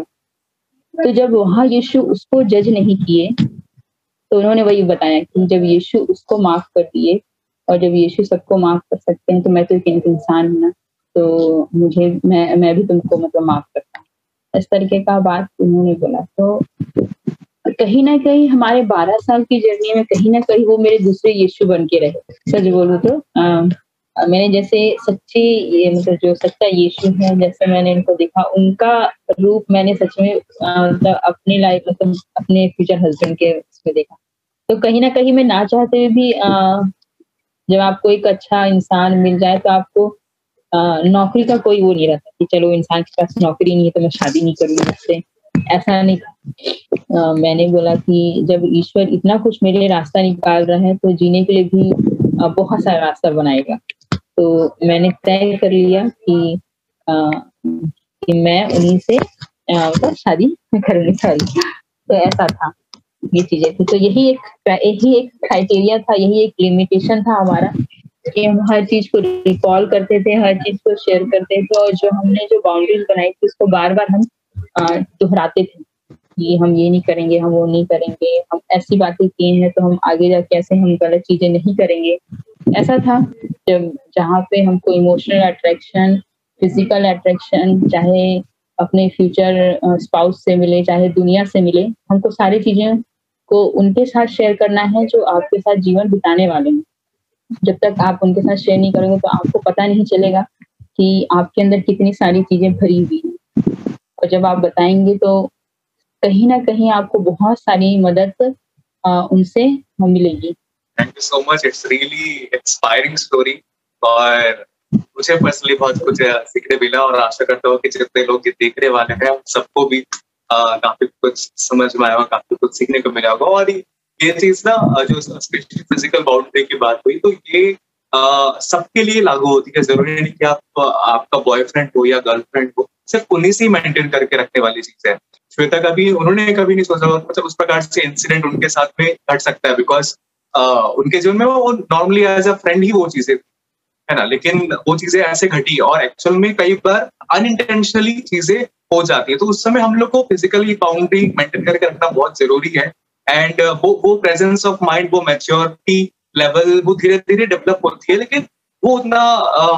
तो जब वहाँ यीशु उसको जज नहीं किए तो उन्होंने वही बताया कि जब यीशु उसको माफ़ कर दिए, और जब यीशु सबको माफ़ कर सकते हैं तो मैं तो एक इंसान हूँ ना तो मुझे, मैं मैं भी तुमको मतलब माफ़ करता हूँ। इस तरीके का बात उन्होंने बोला। तो कहीं ना कहीं हमारे बारह साल की जर्नी में कहीं ना कहीं वो मेरे दूसरे यीशु बन के रहे। सच बोलू तो आ, मैंने जैसे सच्ची मतलब जो सच्चा यीशु है जैसे मैंने इनको देखा उनका रूप मैंने सच में मतलब अपनी लाइफ मतलब अपने फ्यूचर हस्बैंड के उसमें देखा। तो कहीं ना कहीं मैं ना चाहते हुए भी आ, जब आपको एक अच्छा इंसान मिल जाए तो आपको आ, नौकरी का कोई वो नहीं रहता कि चलो इंसान के पास नौकरी नहीं है तो मैं शादी नहीं करूँगी ऐसा नहीं आ, मैंने बोला कि जब ईश्वर इतना कुछ मेरे लिए रास्ता निकाल रहा है तो जीने के लिए भी बहुत सारा रास्ता बनाएगा। तो मैंने तय कर लिया कि आ, कि मैं उन्हीं से मतलब शादी करूँगी सॉरी तो ऐसा था ये चीज़ें थी। तो यही एक यही एक क्राइटेरिया था यही एक लिमिटेशन था हमारा कि हम हर चीज़ को रिकॉल करते थे हर चीज़ को शेयर करते थे और जो हमने जो बाउंड्रीज बनाई थी उसको बार बार हम दोहराते थे कि हम ये नहीं करेंगे, हम वो नहीं करेंगे, हम ऐसी बातें किए हैं तो हम आगे जाके ऐसे हम गलत चीज़ें नहीं करेंगे। ऐसा था जब, जहाँ पे हमको इमोशनल अट्रैक्शन फ़िज़िकल अट्रैक्शन चाहे अपने फ्यूचर स्पाउस से मिले, चाहे दुनिया से मिले, हमको सारी चीज़ें को उनके साथ शेयर करना है जो आपके साथ जीवन बिताने वाले हैं। जब तक आप उनके साथ शेयर नहीं करोगे तो आपको पता नहीं चलेगा कि आपके अंदर कितनी सारी चीज़ें भरी हुई हैं। और जब आप बताएँगे तो कहीं ना कहीं आपको बहुत सारी मदद उनसे मिलेगी। Thank you so much it's really inspiring story और मुझे पर्सनली बहुत कुछ सीखने मिला और आशा करता हूँ कि जितने लोग ये देखने वाले हैं सबको भी काफ़ी कुछ समझ में आया काफ़ी कुछ सीखने को मिला होगा। और ये चीज़ ना जो स्पेशली फ़िज़िकल बाउंड्री की बात हुई तो ये सबके लिए लागू होती है। ज़रूरी नहीं कि आप, आपका बॉयफ्रेंड हो या गर्लफ्रेंड हो। सिर्फ़ उन्हीं से मेंटेन करके रखने वाली चीज़ है। श्वेता कभी उन्होंने कभी नहीं सोचा मतलब उस प्रकार से इंसिडेंट उनके साथ में घट सकता है बिकॉज़ उनके जीवन में वो नॉर्मली एज अ फ्रेंड ही वो चीज़ें, है ना? लेकिन वो चीज़ें ऐसे घटी और एक्चुअल में कई बार अनइंटेंशनली चीज़ें हो जाती है। तो उस समय हम लोग को फिजिकली बाउंड्री मेंटेन करके रखना बहुत ज़रूरी है। एंड वो वो प्रेजेंस ऑफ़ माइंड वो मेच्योरिटी लेवल वो धीरे धीरे डेवलप होती है, लेकिन वो उतना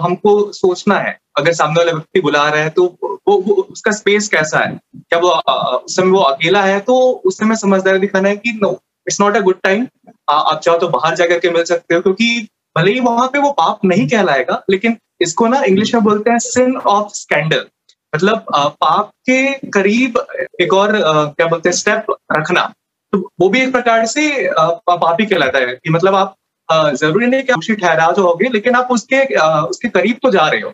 हमको सोचना है। अगर सामने वाला व्यक्ति बुला रहा है तो वो, वो उसका स्पेस कैसा है? क्या वो उस समय वो अकेला है? तो उस समय समझदारी दिखाना है कि no it's not a good time आप चाहो तो बाहर जाकर के मिल सकते हो क्योंकि भले ही वहाँ पे वो पाप नहीं कहलाएगा लेकिन इसको ना इंग्लिश में बोलते हैं सिन ऑफ़ स्कैंडल मतलब पाप के करीब एक और क्या बोलते हैं स्टेप रखना। तो वो भी एक प्रकार से पापी कहलाता है कि मतलब आप ज़रूरी नहीं कि दोषी ठहरा जाओगे, लेकिन आप उसके उसके करीब तो जा रहे हो।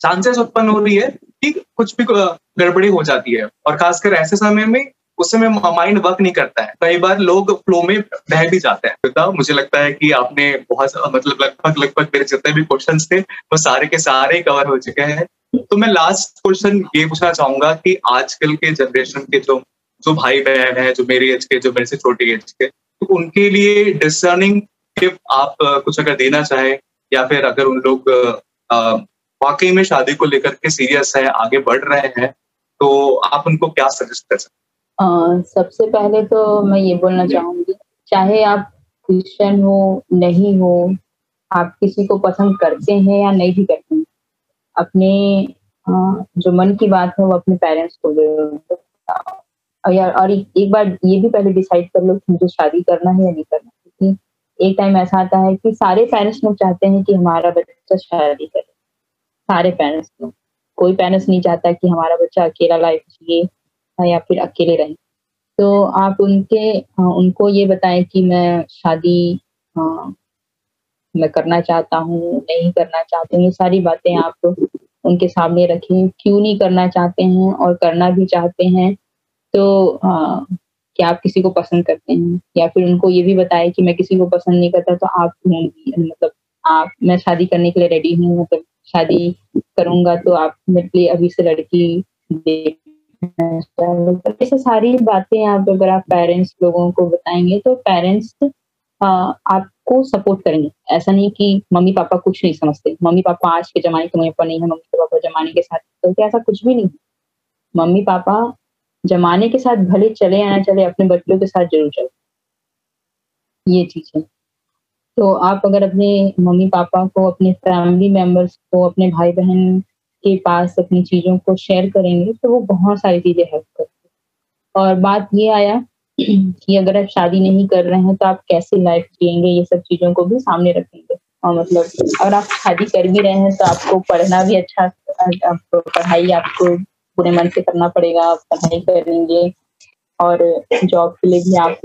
चांसेस उत्पन्न हो रही है कि कुछ भी गड़बड़ी हो जाती है। और खासकर ऐसे समय में, उस समय माइंड वर्क नहीं करता है। कई बार लोग फ्लो में बह भी जाते हैं। तो मुझे लगता है कि आपने बहुत मतलब लगभग लगभग मेरे जितने भी क्वेश्चन थे, वो सारे के सारे कवर हो चुके हैं। तो मैं लास्ट क्वेश्चन ये पूछना चाहूँगा कि आजकल के जनरेशन के जो जो भाई बहन है, जो मेरी एज के, जो मेरे से छोटी एज के तो उनके लिए डिसर्निंग टिप आप कुछ अगर देना चाहे या फिर अगर उन लोग वाकई में शादी को लेकर के सीरियस है आगे बढ़ रहे हैं तो आप उनको क्या सजेस्ट कर सकते हैं? सबसे पहले तो मैं ये बोलना चाहूँगी चाहे आप क्रिश्चियन हो नहीं हो आप किसी को पसंद करते हैं या नहीं भी करते हैं अपने जो मन की बात है वो अपने पेरेंट्स को और यार और एक बार ये भी पहले डिसाइड कर लो कि मुझे शादी करना है या नहीं करना एक टाइम ऐसा आता है कि सारे पेरेंट्स लोग चाहते हैं कि हमारा बच्चा शादी करे। सारे पेरेंट्स लोग। कोई पेरेंट्स नहीं चाहता कि हमारा बच्चा अकेला लाइफ जिए या फिर अकेले रहें। तो आप उनके उनको ये बताएँ कि मैं शादी मैं करना चाहता हूँ, नहीं करना चाहती हूँ, ये सारी बातें आप उनके सामने रखें। क्यों नहीं करना चाहते हैं और करना भी चाहते हैं? तो क्या आप किसी को पसंद करते हैं या फिर उनको ये भी बताएँ कि मैं किसी को पसंद नहीं करता तो आप मतलब आप, मैं शादी करने के लिए रेडी हूँ मतलब शादी करूँगा तो आप मेरे लिए अभी से लड़की देख ऐसे सारी बातें आप अगर आप पेरेंट्स लोगों को बताएँगे तो पेरेंट्स आपको सपोर्ट करेंगे। ऐसा नहीं कि मम्मी पापा कुछ नहीं समझते। मम्मी पापा आज के जमाने के मम्मी पापा नहीं है, मम्मी पापा जमाने के साथ तो ऐसा कुछ भी नहीं मम्मी पापा जमाने के साथ भले चले या ना चले, अपने बच्चों के साथ ज़रूर चले। ये चीज़ है। तो आप अगर अपने मम्मी पापा को, अपने फैमिली मेंबर्स को, अपने भाई बहन के पास अपनी चीज़ों को शेयर करेंगे तो वो बहुत सारी चीज़ें हेल्प करती और बात ये आया कि अगर आप शादी नहीं कर रहे हैं तो आप कैसे लाइफ जियेंगे ये सब चीज़ों को भी सामने रखेंगे। और मतलब अगर आप शादी कर भी रहे हैं तो आपको पढ़ना भी अच्छा आपको पढ़ाई आपको पूरे मन से करना पड़ेगा, आप पढ़ाई करेंगे और जॉब के लिए भी आप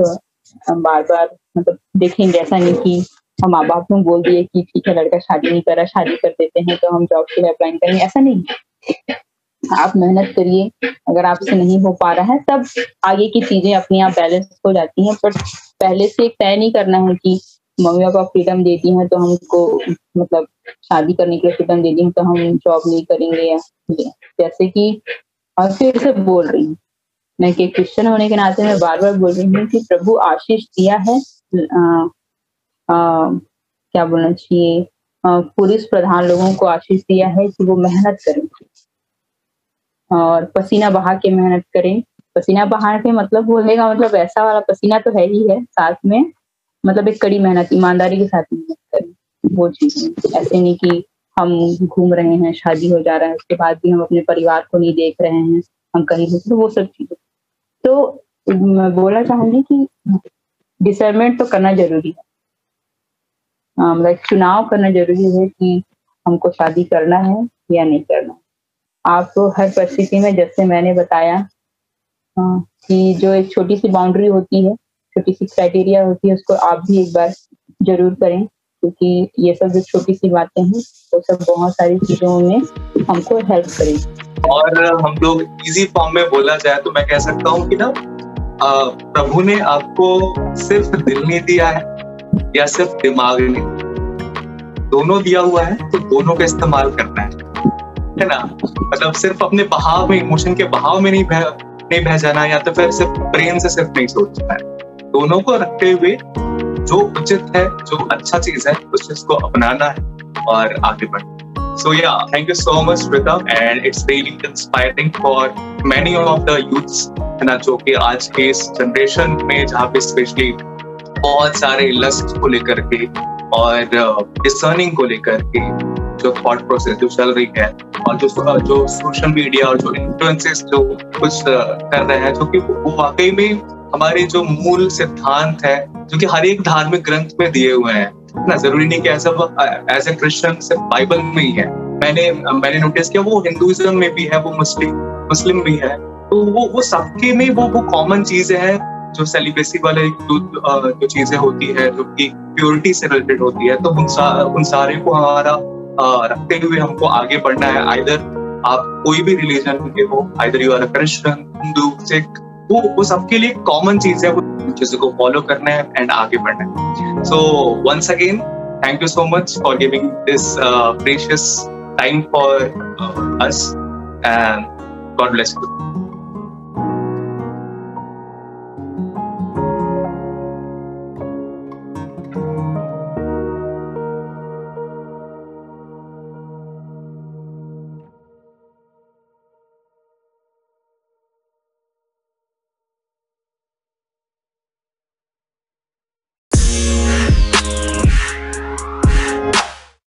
बार बार मतलब देखेंगे, ऐसा नहीं कि हम माँ बाप ने बोल दिए कि ठीक है, लड़का शादी नहीं कर शादी कर देते हैं तो हम जॉब के लिए अप्लाई करेंगे। ऐसा नहीं आप मेहनत करिए, अगर आपसे नहीं हो पा रहा है, तब आगे की चीज़ें अपने आप बैलेंस हो जाती हैं बट पहले से तय नहीं करना है कि मम्मी पापा फ्रीडम देती हैं तो हमको मतलब शादी करने के लिए फ्रीडम दे दी है तो हम जॉब नहीं करेंगे जैसे कि और फिर से बोल रही हूँ मैं कि क्रिश्चियन होने के नाते मैं बार बार बोल रही हूँ कि प्रभु आशीष दिया है आ, आ, क्या बोलना चाहिए पुरुष प्रधान लोगों को आशीष दिया है कि वो मेहनत करें। और पसीना बहा के मेहनत करें। पसीना बहा के मतलब बोलने का मतलब ऐसा वाला पसीना तो है ही है साथ में। मतलब एक कड़ी मेहनत, ईमानदारी के साथ मेहनत करें वो चीज़ ऐसे नहीं कि हम घूम रहे हैं, शादी हो जा रहा है, उसके बाद भी हम अपने परिवार को नहीं देख रहे हैं, हम कहीं तो वो सब चीज़ें। तो मैं बोलना चाहूँगी कि डिसर्मेंट तो करना ज़रूरी है। मतलब चुनाव करना ज़रूरी है कि हमको शादी करना है या नहीं करना आप तो हर परिस्थिति में, जैसे मैंने बताया कि जो एक छोटी सी बाउंड्री होती है छोटी सी क्राइटेरिया होती है, उसको आप भी एक बार ज़रूर करें, क्योंकि ये सब जो छोटी सी बातें हैं, वो सब बहुत सारी चीज़ों में हमको हेल्प करेंगे। और हम लोग इजी फॉर्म में बोला जाए तो मैं कह सकता हूँ कि ना प्रभु ने आपको सिर्फ़ दिल नहीं दिया है, या सिर्फ़ दिमाग नहीं दोनों दिया हुआ है तो दोनों का इस्तेमाल करना है। है ना? मतलब सिर्फ़ अपने बहाव में इमोशन के बहाव में नहीं बह नहीं बह जाना, या तो फिर सिर्फ़ ब्रेन से सिर्फ़ नहीं सोचना है। दोनों को रखते हुए जो उचित है जो अच्छा चीज़ है उस चीज़ को अपनाना है और आगे बढ़ना So yeah, thank you so much, Rita, and it's really inspiring for many of the youths है ना जो कि आज के इस जनरेशन में जहाँ पे स्पेशली बहुत सारे लस्ट को लेकर के और डिसर्निंग को लेकर के जो थॉट प्रोसेस जो चल रही है और जो जो सोशल मीडिया और जो इन्फ्लुएंसेस जो कुछ कर रहे हैं जो कि वो वाकई में हमारे जो मूल सिद्धांत है जो कि हर एक धार्मिक ग्रंथ में दिए हुए हैं ना ज़रूरी नहीं कि ऐसा एज ए क्रिश्चियन सिर्फ़ बाइबल में ही है। मैंने मैंने नोटिस किया वो हिंदुइज्म में भी है वो मुस्लिम मुस्लिम भी है। तो वो वो सबके में वो वो कॉमन चीज़ें हैं जो सेलिब्रेसी वाले जो चीज़ें होती है जो कि प्योरिटी से रिलेटेड होती है तो उन सा, उन सारे को हमारा रखते हुए हमको आगे बढ़ना है। आइदर आप कोई भी रिलीजन के हो either you are Christian Hindu Sikh वो वो सबके लिए कॉमन चीज़ है, वो चीज़ों को फॉलो करना है एंड आगे बढ़ना है। So once again thank you so much for giving this precious time for us and God bless you